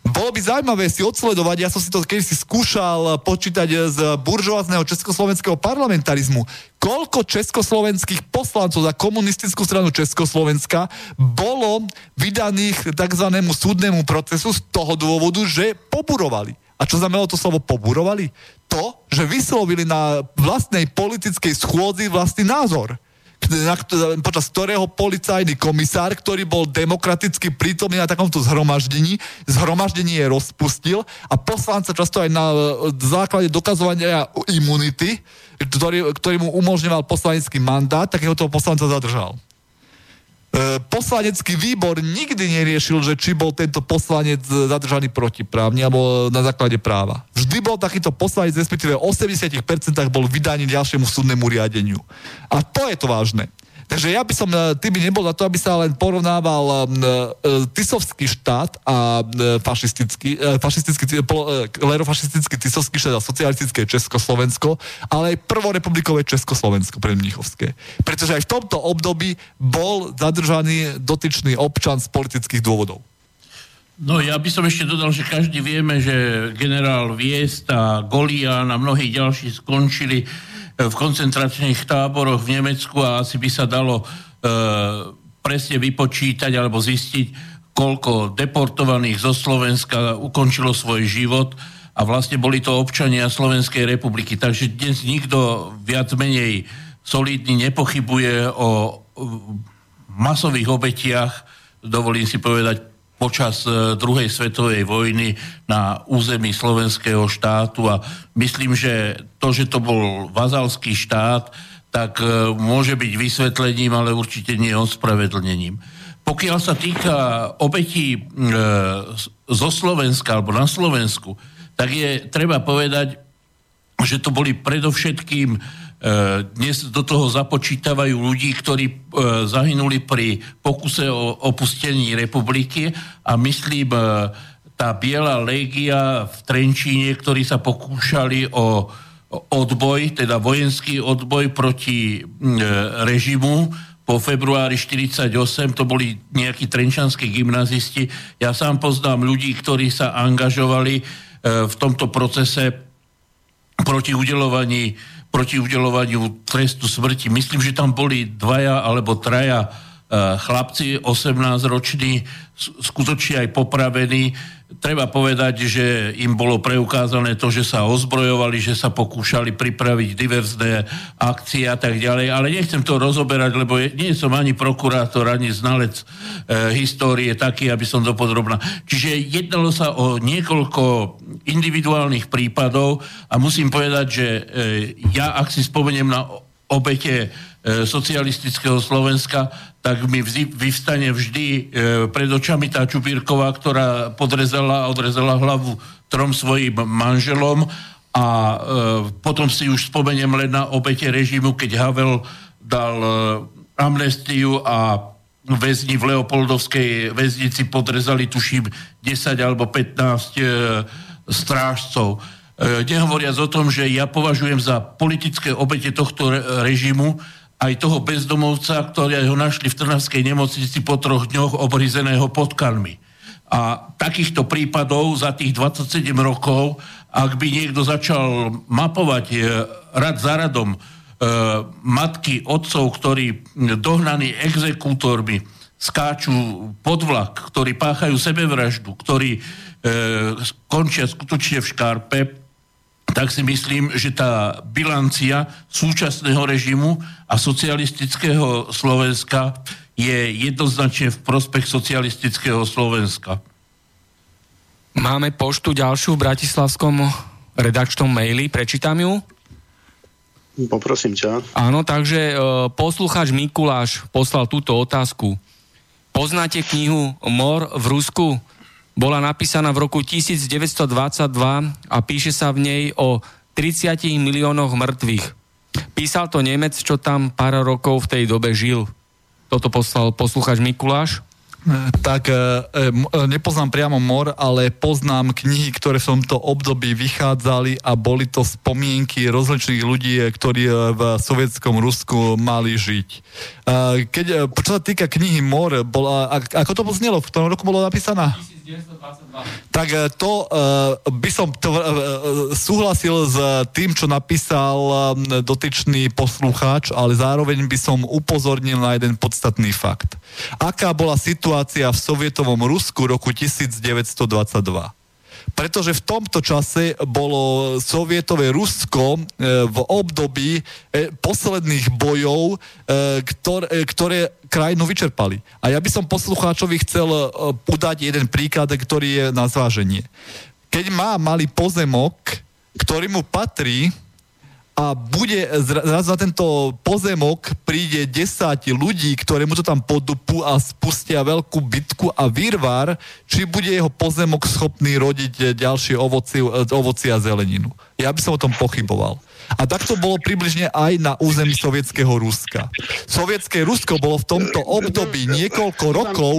Speaker 2: Bolo by zaujímavé si odsledovať, ja som si to keď si skúšal počítať z buržoázneho československého parlamentarizmu, koľko československých poslancov za komunistickú stranu Československa bolo vydaných tzv. súdnemu procesu z toho dôvodu, že poburovali. A čo znamenalo to slovo poburovali? To, že vyslovili na vlastnej politickej schôdzi vlastný názor počas ktorého policajný komisár, ktorý bol demokraticky prítomný na takomto zhromaždení, zhromaždenie rozpustil a poslanca často aj na e, základe dokazovania imunity, ktorý, ktorý mu umožňoval poslanecký mandát, takéhoto poslanca zadržal. E, poslanecký výbor nikdy neriešil, že či bol tento poslanec zadržaný protiprávne alebo na základe práva. Vždy bol takýto poslanec, respektíve 80% bol vydaný ďalšiemu súdnemu riadeniu. A to je to vážne. Takže ja by som, e, by nebol za to, aby sa len porovnával uh, tisovský štát a fašistický, fašistický, uh, lerofašistický tisovský štát a socialistické Československo, ale aj prvorepublikové Československo pre Mnichovské. Pretože aj v tomto období bol zadržaný dotyčný občan z politických dôvodov.
Speaker 4: No ja by som ešte dodal, že každý vieme, že generál Viest a Golian a mnohí ďalší skončili uh, v koncentračných táboroch v Nemecku a asi by sa dalo e, presne vypočítať alebo zistiť, koľko deportovaných zo Slovenska ukončilo svoj život a vlastne boli to občania Slovenskej republiky. Takže dnes nikto viac menej solidný nepochybuje o masových obetiach, dovolím si povedať počas e, druhej svetovej vojny na území slovenského štátu a myslím, že to, že to bol vazalský štát, tak e, môže byť vysvetlením, ale určite nie ospravedlnením. Pokiaľ sa týka obetí e, zo Slovenska alebo na Slovensku, tak je treba povedať, že to boli predovšetkým dnes do toho započítavajú ľudí, ktorí e, zahynuli pri pokuse o opustení republiky a myslím e, tá Biela légia v Trenčíne, ktorí sa pokúšali o odboj, teda vojenský odboj proti režimu po februári 48, to boli nejakí trenčanskí gymnazisti. Ja sám poznám ľudí, ktorí sa angažovali v tomto procese proti udelovaní proti udelovaniu trestu smrti. Myslím, že tam boli dvaja alebo traja e, chlapci, 18-roční, skutočne aj popravení. Treba povedať, že im bolo preukázané to, že sa ozbrojovali, že sa pokúšali pripraviť diverzné akcie a tak ďalej, ale nechcem to rozoberať, lebo nie som ani prokurátor, ani znalec e, histórie taký, aby som dopodrobná. Čiže jednalo sa o niekoľko individuálnych prípadov a musím povedať, že e, ja, ak si spomeniem na obete socialistického Slovenska, tak mi vyvstane vždy e, pred očami tá Čupírková, ktorá podrezala a odrezala hlavu trom svojim manželom a e, potom si už spomeniem len na obete režimu, keď Havel dal e, amnestiu a väzni v Leopoldovskej väznici podrezali, tuším, 10 alebo 15 e, strážcov. E, nehovoriac o tom, že ja považujem za politické obete tohto režimu aj toho bezdomovca, ktoré ho našli v Trnavskej nemocnici po troch dňoch obryzeného podkanmi. A takýchto prípadov za tých 27 rokov, ak by niekto začal mapovať e, rad za radom e, matky, otcov, ktorí dohnaní exekútormi skáču pod vlak, ktorí páchajú sebevraždu, ktorí e, končia skutočne v škárpe, tak si myslím, že tá bilancia súčasného režimu a socialistického Slovenska je jednoznačne v prospech socialistického Slovenska.
Speaker 3: Máme poštu ďalšiu v Bratislavskom redakčnom maili, prečítam ju.
Speaker 1: Poprosím ťa.
Speaker 3: Áno, takže e, poslucháč Mikuláš poslal túto otázku. Poznáte knihu Mor v Rusku? Bola napísaná v roku 1922 a píše sa v nej o 30 miliónoch mŕtvych. Písal to Nemec, čo tam pár rokov v tej dobe žil. Toto poslal posluchač Mikuláš.
Speaker 2: Tak e, e, nepoznám priamo mor, ale poznám knihy, ktoré v tomto období vychádzali a boli to spomienky rozličných ľudí, ktorí e, v sovietskom Rusku mali žiť. Keď, čo sa týka knihy Mor, bola, ako to znelo, v tom roku bolo napísaná? 1922. Tak e, to uh, by som to, uh, súhlasil s tým, čo napísal dotyčný poslucháč, ale zároveň by som upozornil na jeden podstatný fakt. Aká bola situácia v sovietovom Rusku roku 1922? Pretože v tomto čase bolo sovietové Rusko e, v období e, posledných bojov, e, ktoré, ktoré krajinu vyčerpali. A ja by som poslucháčovi chcel udať jeden príklad, ktorý je na zváženie. Keď má malý pozemok, ktorý mu patrí, a bude zrazu na tento pozemok príde 10 ľudí, ktoré mu to tam podupu a spustia veľkú bitku a výrvar, či bude jeho pozemok schopný rodiť ďalšie ovoci, ovoci a zeleninu. Ja by som o tom pochyboval. A takto bolo približne aj na území sovietského Ruska. Sovietské Rusko bolo v tomto období niekoľko rokov...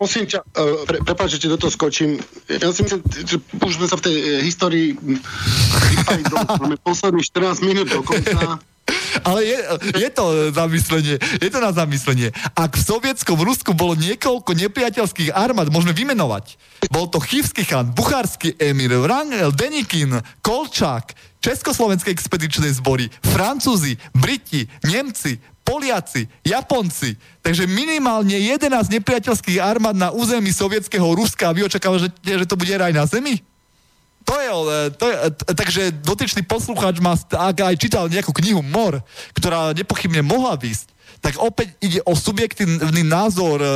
Speaker 1: Prosím ťa, e, pre, prepáč, že do toho skočím. Ja si myslím, že už sme sa v tej e, histórii Máme posledných 14 minút do konca.
Speaker 2: Ale je, je to zamyslenie, je to na zamyslenie. Ak v sovietskom Rusku bolo niekoľko nepriateľských armád, môžeme vymenovať. Bol to Chivský chan, Buchársky emír, Wrangel, Denikin, Kolčák, Československé expedičné zbory, Francúzi, Briti, Nemci, Poliaci, Japonci. Takže minimálne 11 nepriateľských armád na území sovietského Ruska a vy očakávate, že, že to bude raj na zemi? To je, to je, takže dotyčný poslucháč má, ak aj čítal nejakú knihu Mor, ktorá nepochybne mohla výsť, tak opäť ide o subjektívny názor e,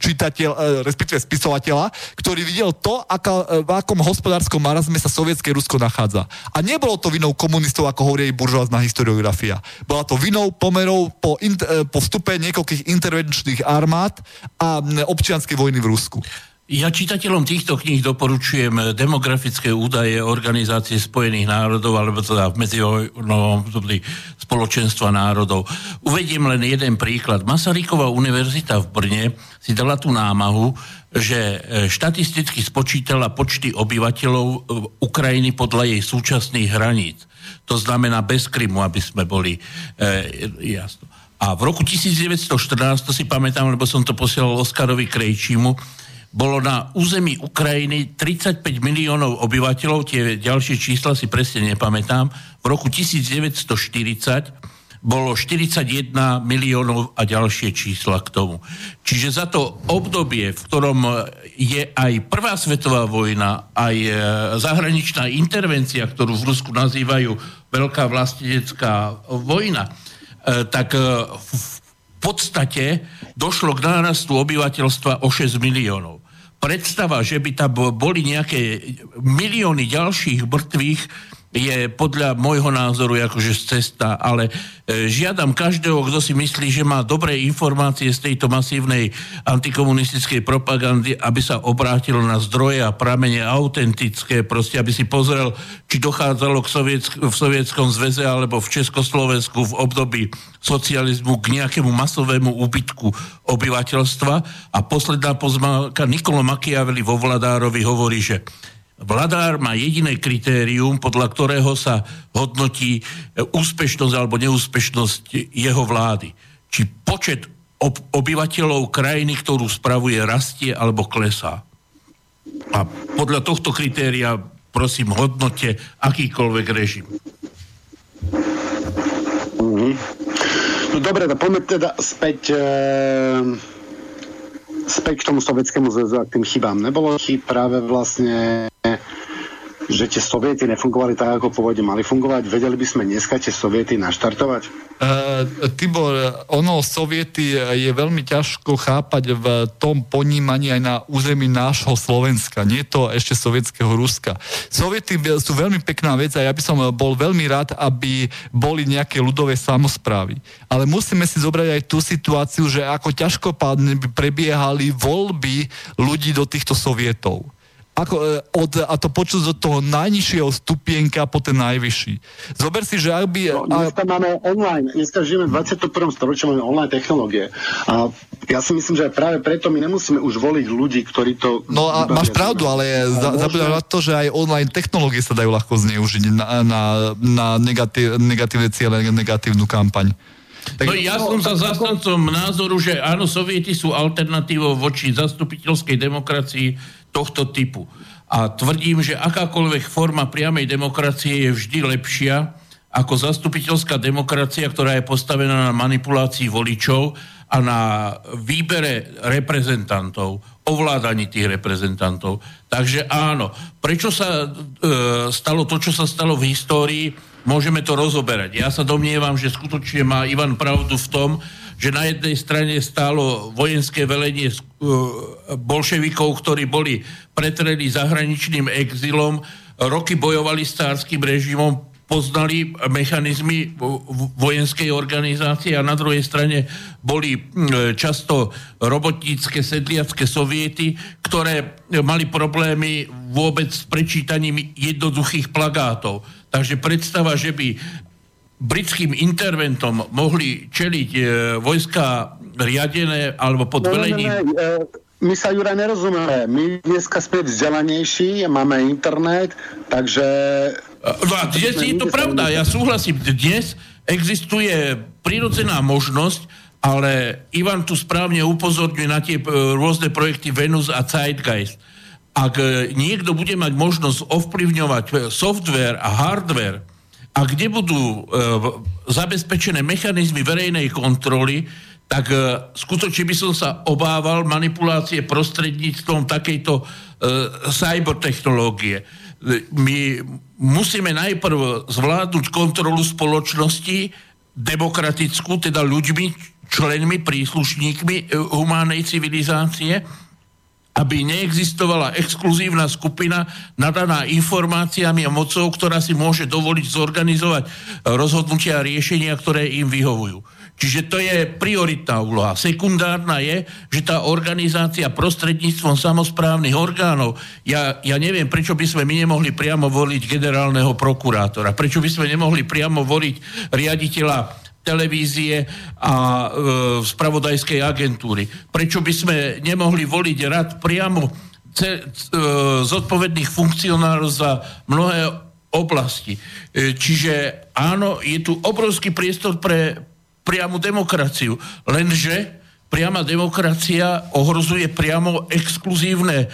Speaker 2: čitateľ, e, respektíve spisovateľa, ktorý videl to, aká, e, v akom hospodárskom marazme sa sovietské Rusko nachádza. A nebolo to vinou komunistov, ako hovorí buržoázna historiografia. Bola to vinou pomerov po, po vstupe niekoľkých intervenčných armád a občianskej vojny v Rusku.
Speaker 4: Ja čitateľom týchto kníh doporučujem demografické údaje Organizácie spojených národov alebo teda v medzivojnovom spoločenstva národov. Uvediem len jeden príklad. Masaryková univerzita v Brne si dala tú námahu, že e, štatisticky spočítala počty obyvateľov e, Ukrajiny podľa jej súčasných hraníc. To znamená bez Krymu, aby sme boli e, jasno. A v roku 1914, to si pamätám, lebo som to posielal Oskarovi Krejčímu, bolo na území Ukrajiny 35 miliónov obyvateľov, tie ďalšie čísla si presne nepamätám. V roku 1940 bolo 41 miliónov a ďalšie čísla k tomu. Čiže za to obdobie, v ktorom je aj Prvá svetová vojna, aj e, zahraničná intervencia, ktorú v Rusku nazývajú Veľká vlastenecká vojna, e, tak e, v podstate došlo k nárastu obyvateľstva o 6 miliónov predstava, že by tam boli nejaké milióny ďalších mŕtvych, je podľa môjho názoru akože cesta, ale e, žiadam každého, kto si myslí, že má dobré informácie z tejto masívnej antikomunistickej propagandy, aby sa obrátil na zdroje a pramene autentické, proste aby si pozrel, či dochádzalo k Sovietsk- v Sovietskom zväze alebo v Československu v období socializmu k nejakému masovému úbytku obyvateľstva. A posledná pozmáka Nikolo Machiavelli vo Vladárovi hovorí, že Vladár má jediné kritérium, podľa ktorého sa hodnotí e, úspešnosť alebo neúspešnosť jeho vlády. Či počet ob- obyvateľov krajiny, ktorú spravuje, rastie alebo klesá. A podľa tohto kritéria, prosím, hodnote akýkoľvek režim.
Speaker 1: Mm-hmm. No dobre, poďme teda späť... E- späť k tomu sovietskému zväzu a k tým chybám. Nebolo chyb práve vlastne že tie soviety nefungovali tak, ako pôvodne mali fungovať? Vedeli by sme dneska tie soviety naštartovať?
Speaker 2: Uh, Tibor, ono soviety je veľmi ťažko chápať v tom ponímaní aj na území nášho Slovenska, nie to ešte sovietského Ruska. Soviety sú veľmi pekná vec a ja by som bol veľmi rád, aby boli nejaké ľudové samozprávy. Ale musíme si zobrať aj tú situáciu, že ako ťažkopádne by prebiehali voľby ľudí do týchto sovietov ako, e, od, a to počuť od toho najnižšieho stupienka po ten najvyšší. Zober si, že ak by...
Speaker 1: No, dneska a... máme online, dneska žijeme v 21. storočí, máme online technológie. A ja si myslím, že práve preto my nemusíme už voliť ľudí, ktorí to...
Speaker 2: No a máš pravdu, ale za, zabudám na to, že aj online technológie sa dajú ľahko zneužiť na, na, na negatív, negatívne ciele, negatívnu kampaň.
Speaker 4: Tak, no ja som za zastancom názoru, že áno, sovieti sú alternatívou voči zastupiteľskej demokracii tohto typu. A tvrdím, že akákoľvek forma priamej demokracie je vždy lepšia ako zastupiteľská demokracia, ktorá je postavená na manipulácii voličov a na výbere reprezentantov, ovládaní tých reprezentantov. Takže áno, prečo sa e, stalo to, čo sa stalo v histórii, môžeme to rozoberať. Ja sa domnievam, že skutočne má Ivan pravdu v tom, že na jednej strane stálo vojenské velenie e, bolševikov, ktorí boli pretreli zahraničným exilom, roky bojovali s cárským režimom, poznali mechanizmy vojenskej organizácie a na druhej strane boli často robotnícke sedliacké soviety, ktoré mali problémy vôbec s prečítaním jednoduchých plagátov. Takže predstava, že by britským interventom mohli čeliť e, vojska riadené alebo pod velením... Ne, ne,
Speaker 1: ne, my sa, Jura, nerozumieme. My dneska sme vzdelanejší, máme internet, takže
Speaker 4: No a dnes je to pravda, ja súhlasím. Dnes existuje prirodzená možnosť, ale Ivan tu správne upozorňuje na tie e, rôzne projekty Venus a Zeitgeist. Ak e, niekto bude mať možnosť ovplyvňovať e, software a hardware, a kde budú zabezpečené mechanizmy verejnej kontroly, tak skutočne by som sa obával manipulácie prostredníctvom takejto cybertechnológie. My musíme najprv zvládnuť kontrolu spoločnosti demokratickú, teda ľuďmi, členmi, príslušníkmi e, humánej civilizácie, aby neexistovala exkluzívna skupina nadaná informáciami a mocou, ktorá si môže dovoliť zorganizovať rozhodnutia a riešenia, ktoré im vyhovujú. Čiže to je prioritná úloha. Sekundárna je, že tá organizácia prostredníctvom samozprávnych orgánov, ja, ja neviem, prečo by sme my nemohli priamo voliť generálneho prokurátora, prečo by sme nemohli priamo voliť riaditeľa televízie a e, spravodajskej agentúry. Prečo by sme nemohli voliť rad priamo ce, e, zodpovedných funkcionárov za mnohé oblasti. E, čiže áno, je tu obrovský priestor pre, priamu demokraciu. Lenže priama demokracia ohrozuje priamo exkluzívne e,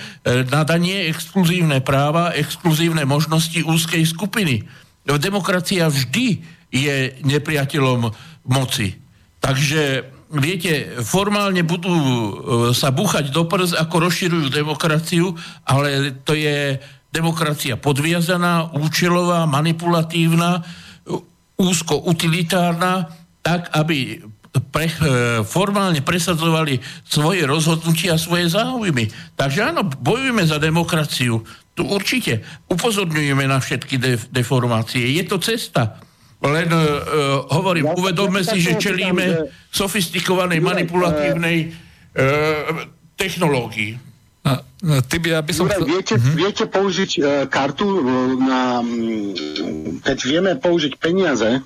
Speaker 4: nadanie, exkluzívne práva, exkluzívne možnosti úzkej skupiny. Demokracia vždy je nepriateľom moci. Takže viete, formálne budú e, sa búchať do prs, ako rozširujú demokraciu, ale to je demokracia podviazaná, účelová, manipulatívna, úzko utilitárna tak, aby pre, e, formálne presadzovali svoje rozhodnutia a svoje záujmy. Takže áno, bojujeme za demokraciu. Tu určite upozorňujeme na všetky de- deformácie. Je to cesta. Len uh, hovorím, ja, uvedomme ja, si, že čelíme že... sofistikovanej, manipulatívnej uh, technológii.
Speaker 1: A, ty by, ja by som Jure, viete, uh-huh. viete použiť uh, kartu na... Keď vieme použiť peniaze,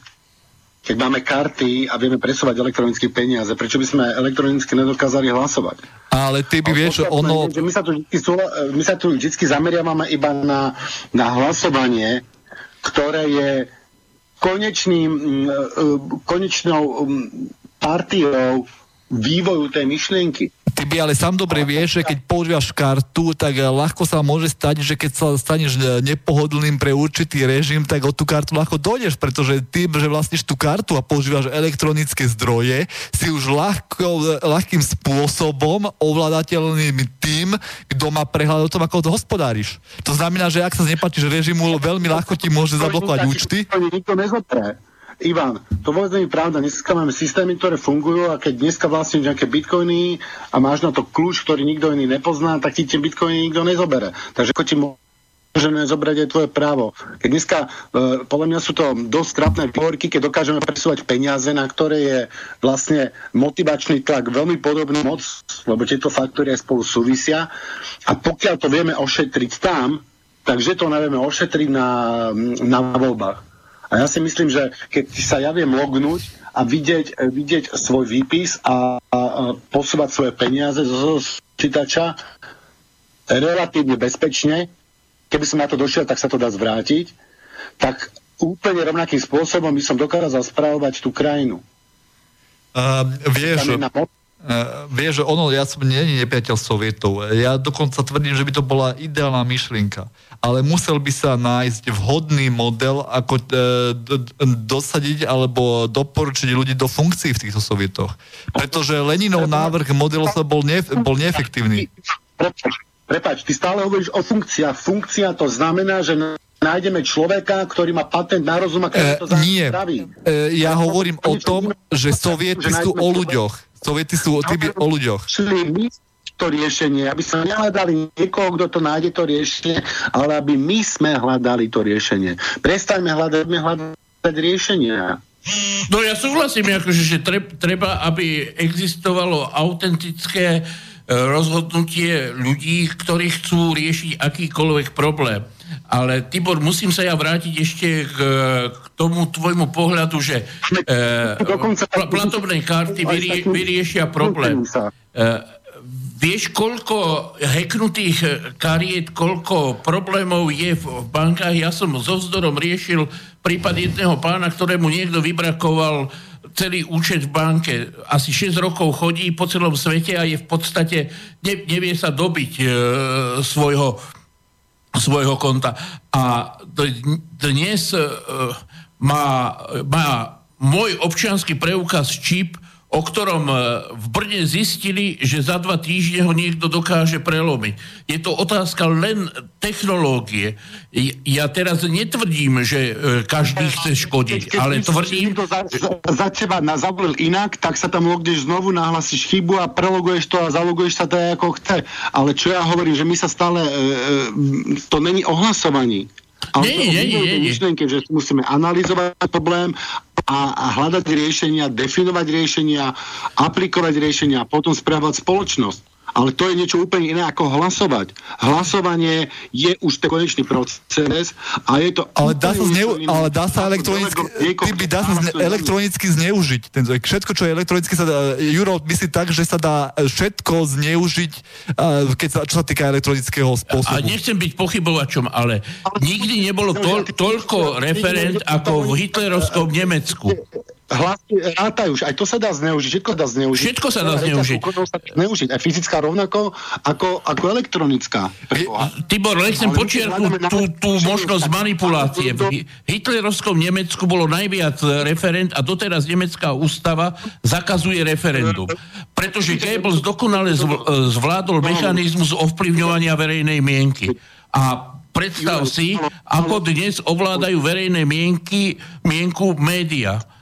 Speaker 1: keď máme karty a vieme presovať elektronické peniaze, prečo by sme elektronicky nedokázali hlasovať?
Speaker 2: Ale ty by vieš, ono...
Speaker 1: my, sa tu vždy, my sa tu vždy zameriavame iba na, na hlasovanie, ktoré je konečným, mm, e, konečnou mm, partiou vývoju tej myšlienky.
Speaker 2: Ty by ale sám dobre vieš, že keď používaš kartu, tak ľahko sa môže stať, že keď sa staneš nepohodlným pre určitý režim, tak o tú kartu ľahko dojdeš, pretože ty, že vlastníš tú kartu a používaš elektronické zdroje, si už ľahko, ľahkým spôsobom ovládateľným tým, kto má prehľad o tom, ako to hospodáriš. To znamená, že ak sa nepačíš režimu, veľmi ľahko ti môže zablokovať účty.
Speaker 1: Nikto nezotré. Ivan, to vôbec nie je pravda. Dneska máme systémy, ktoré fungujú a keď dneska vlastníš nejaké bitcoiny a máš na to kľúč, ktorý nikto iný nepozná, tak ti tie bitcoiny nikto nezobere. Takže ako ti môžeme zobrať aj tvoje právo. Keď dneska, e, podľa mňa sú to dosť krátne výhovorky, keď dokážeme presúvať peniaze, na ktoré je vlastne motivačný tlak veľmi podobný moc, lebo tieto faktory aj spolu súvisia. A pokiaľ to vieme ošetriť tam, takže to nevieme ošetriť na, na voľbách. A ja si myslím, že keď sa ja viem lognúť a vidieť, vidieť svoj výpis a, a, a posúvať svoje peniaze zo čítača relatívne bezpečne, keby som na to došiel, tak sa to dá zvrátiť, tak úplne rovnakým spôsobom by som dokázal správovať tú krajinu.
Speaker 2: Uh, vieš, Uh, vieš, že ono, ja som nie nepriateľ Sovietov. Ja dokonca tvrdím, že by to bola ideálna myšlienka. Ale musel by sa nájsť vhodný model, ako uh, d- dosadiť alebo doporučiť ľudí do funkcií v týchto Sovietoch. Pretože Leninov návrh modelu sa bol, ne- bol neefektívny.
Speaker 1: Prepač, ty stále hovoríš o funkcia. Funkcia to znamená, že nájdeme človeka, ktorý má patent na rozum a ktorý to
Speaker 2: uh, Nie, uh, ja hovorím o tom, že sovieti sú o ľuďoch Soviety sú typy o ľuďoch.
Speaker 1: Šli my to riešenie, aby sme nehľadali niekoho, kto to nájde to riešenie, ale aby my sme hľadali to riešenie. Prestaňme hľadať, hľadať riešenia.
Speaker 4: No ja súhlasím, akože, že treba, aby existovalo autentické e, rozhodnutie ľudí, ktorí chcú riešiť akýkoľvek problém. Ale Tibor, musím sa ja vrátiť ešte k, k tomu tvojmu pohľadu, že e, pl- platobné karty vyrie, vyriešia problém. E, vieš, koľko heknutých kariet, koľko problémov je v bankách? Ja som so vzdorom riešil prípad jedného pána, ktorému niekto vybrakoval celý účet v banke. Asi 6 rokov chodí po celom svete a je v podstate, ne, nevie sa dobiť e, svojho svojho konta. A dnes uh, má, má môj občianský preukaz čip o ktorom e, v Brne zistili, že za dva týždne ho niekto dokáže prelomiť. Je to otázka len technológie. Ja teraz netvrdím, že e, každý chce škodiť, ale tvrdím...
Speaker 1: Keď za, za teba zavolil inak, tak sa tam logneš znovu, nahlasíš chybu a preloguješ to a zaloguješ sa to ako chce. Ale čo ja hovorím, že my sa stále... E, to není o hlasovaní. Ale nie, nie, nie, nie. myšlienke, že musíme analyzovať problém a, a hľadať riešenia, definovať riešenia, aplikovať riešenia a potom správať spoločnosť ale to je niečo úplne iné ako hlasovať. Hlasovanie je už ten konečný proces a je to...
Speaker 2: Ale dá sa, zneu, ale dá sa elektronicky, by dá sa zne, elektronicky zneužiť. Ten, všetko, čo je elektronicky, sa dá, Juro myslí tak, že sa dá všetko zneužiť, keď sa, čo sa týka elektronického spôsobu.
Speaker 4: A nechcem byť pochybovačom, ale nikdy nebolo to, toľko referent ako v hitlerovskom Nemecku
Speaker 1: hlasy rátajú, aj to sa dá zneužiť, všetko dá zneužiť.
Speaker 4: Všetko sa dá zneužiť.
Speaker 1: Sa dá zneužiť, aj fyzická rovnako ako, ako elektronická.
Speaker 4: Tibor, nechcem počiarknúť tú, tú možnosť manipulácie. V hitlerovskom Nemecku bolo najviac referent a doteraz nemecká ústava zakazuje referendum. Pretože Goebbels dokonale zvládol mechanizmus ovplyvňovania verejnej mienky. A predstav si, ako dnes ovládajú verejné mienky, mienku média E,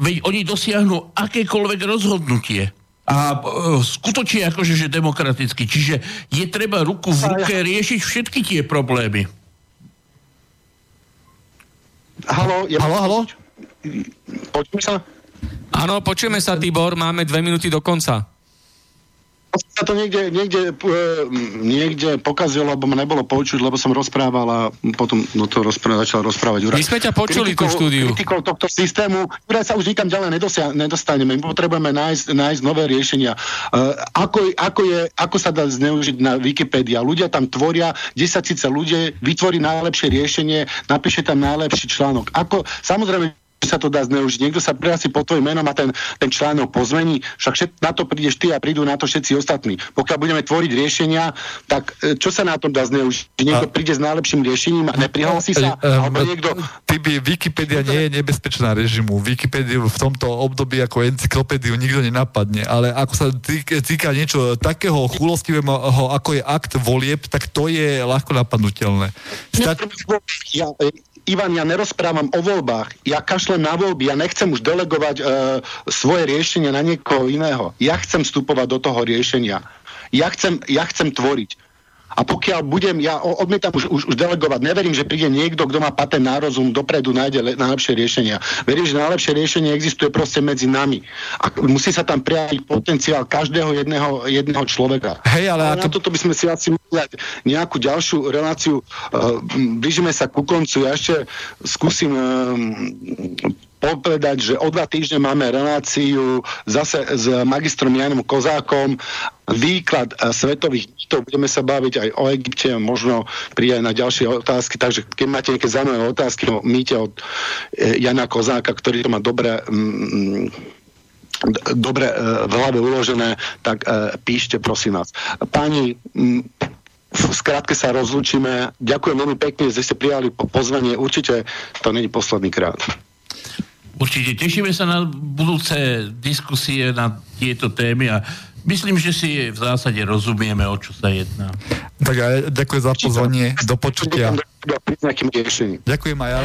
Speaker 4: veď oni dosiahnu akékoľvek rozhodnutie. A e, skutočne akože, že demokraticky. Čiže je treba ruku v ruke riešiť všetky tie problémy.
Speaker 1: Halo, ja
Speaker 2: halo, halo?
Speaker 1: Počujeme sa?
Speaker 3: Áno, počujeme sa, Tibor, máme dve minúty do konca
Speaker 1: sa to niekde, niekde, e, niekde pokazilo, lebo ma nebolo počuť, lebo som rozprával a potom no to rozpráva, začal rozprávať
Speaker 3: My sme ťa počuli kritikou, tú štúdiu.
Speaker 1: Kritikou tohto systému, ktoré sa už nikam ďalej nedosia, nedostaneme. My potrebujeme nájsť, nájsť nové riešenia. Uh, ako, ako, je, ako sa dá zneužiť na Wikipedia? Ľudia tam tvoria, 10 síce ľudia vytvorí najlepšie riešenie, napíše tam najlepší článok. Ako, samozrejme, sa to dá zneužiť. Niekto sa prihlási pod tvojim menom a ten, ten článok pozmení, však všet, na to prídeš ty a prídu na to všetci ostatní. Pokiaľ budeme tvoriť riešenia, tak e, čo sa na tom dá zneužiť? Niekto a... príde s najlepším riešením a neprihlási sa? Uh, alebo niekto...
Speaker 2: Ty Wikipedia nie je nebezpečná režimu. Wikipédiu v tomto období ako encyklopédiu nikto nenapadne, ale ako sa týka niečo takého chulostivého, ako je akt volieb, tak to je ľahko napadnutelné. Stač...
Speaker 1: Ja, Ivan, ja nerozprávam o voľbách. Ja kašlem na voľby, ja nechcem už delegovať e, svoje riešenie na niekoho iného. Ja chcem vstupovať do toho riešenia. Ja chcem, ja chcem tvoriť. A pokiaľ budem, ja odmietam už, už, už delegovať, neverím, že príde niekto, kto má patent na rozum, dopredu nájde le, najlepšie riešenia. Verím, že najlepšie riešenie existuje proste medzi nami. A musí sa tam prijaviť potenciál každého jedného, jedného človeka.
Speaker 2: Hej, ale,
Speaker 1: to... na toto by sme si asi dať nejakú ďalšiu reláciu. Uh, blížime sa ku koncu. Ja ešte skúsim uh, povedať, že o dva týždne máme reláciu zase s magistrom Janom Kozákom, výklad eh, svetových mýtov, budeme sa baviť aj o Egypte, možno prísť aj na ďalšie otázky, takže keď máte nejaké zaujímavé otázky o mýte od eh, Jana Kozáka, ktorý to má dobre mm, dobre e, v hlave uložené, tak píšte prosím vás. Páni, v skratke sa rozlúčime. Ďakujem veľmi pekne, že ste prijali pozvanie. Určite to není posledný krát.
Speaker 4: Určite tešíme sa na budúce diskusie na tieto témy a myslím, že si v zásade rozumieme, o čo sa jedná.
Speaker 2: Tak aj ďakujem za pozvanie. Do počutia. Ďakujem
Speaker 1: aj ja.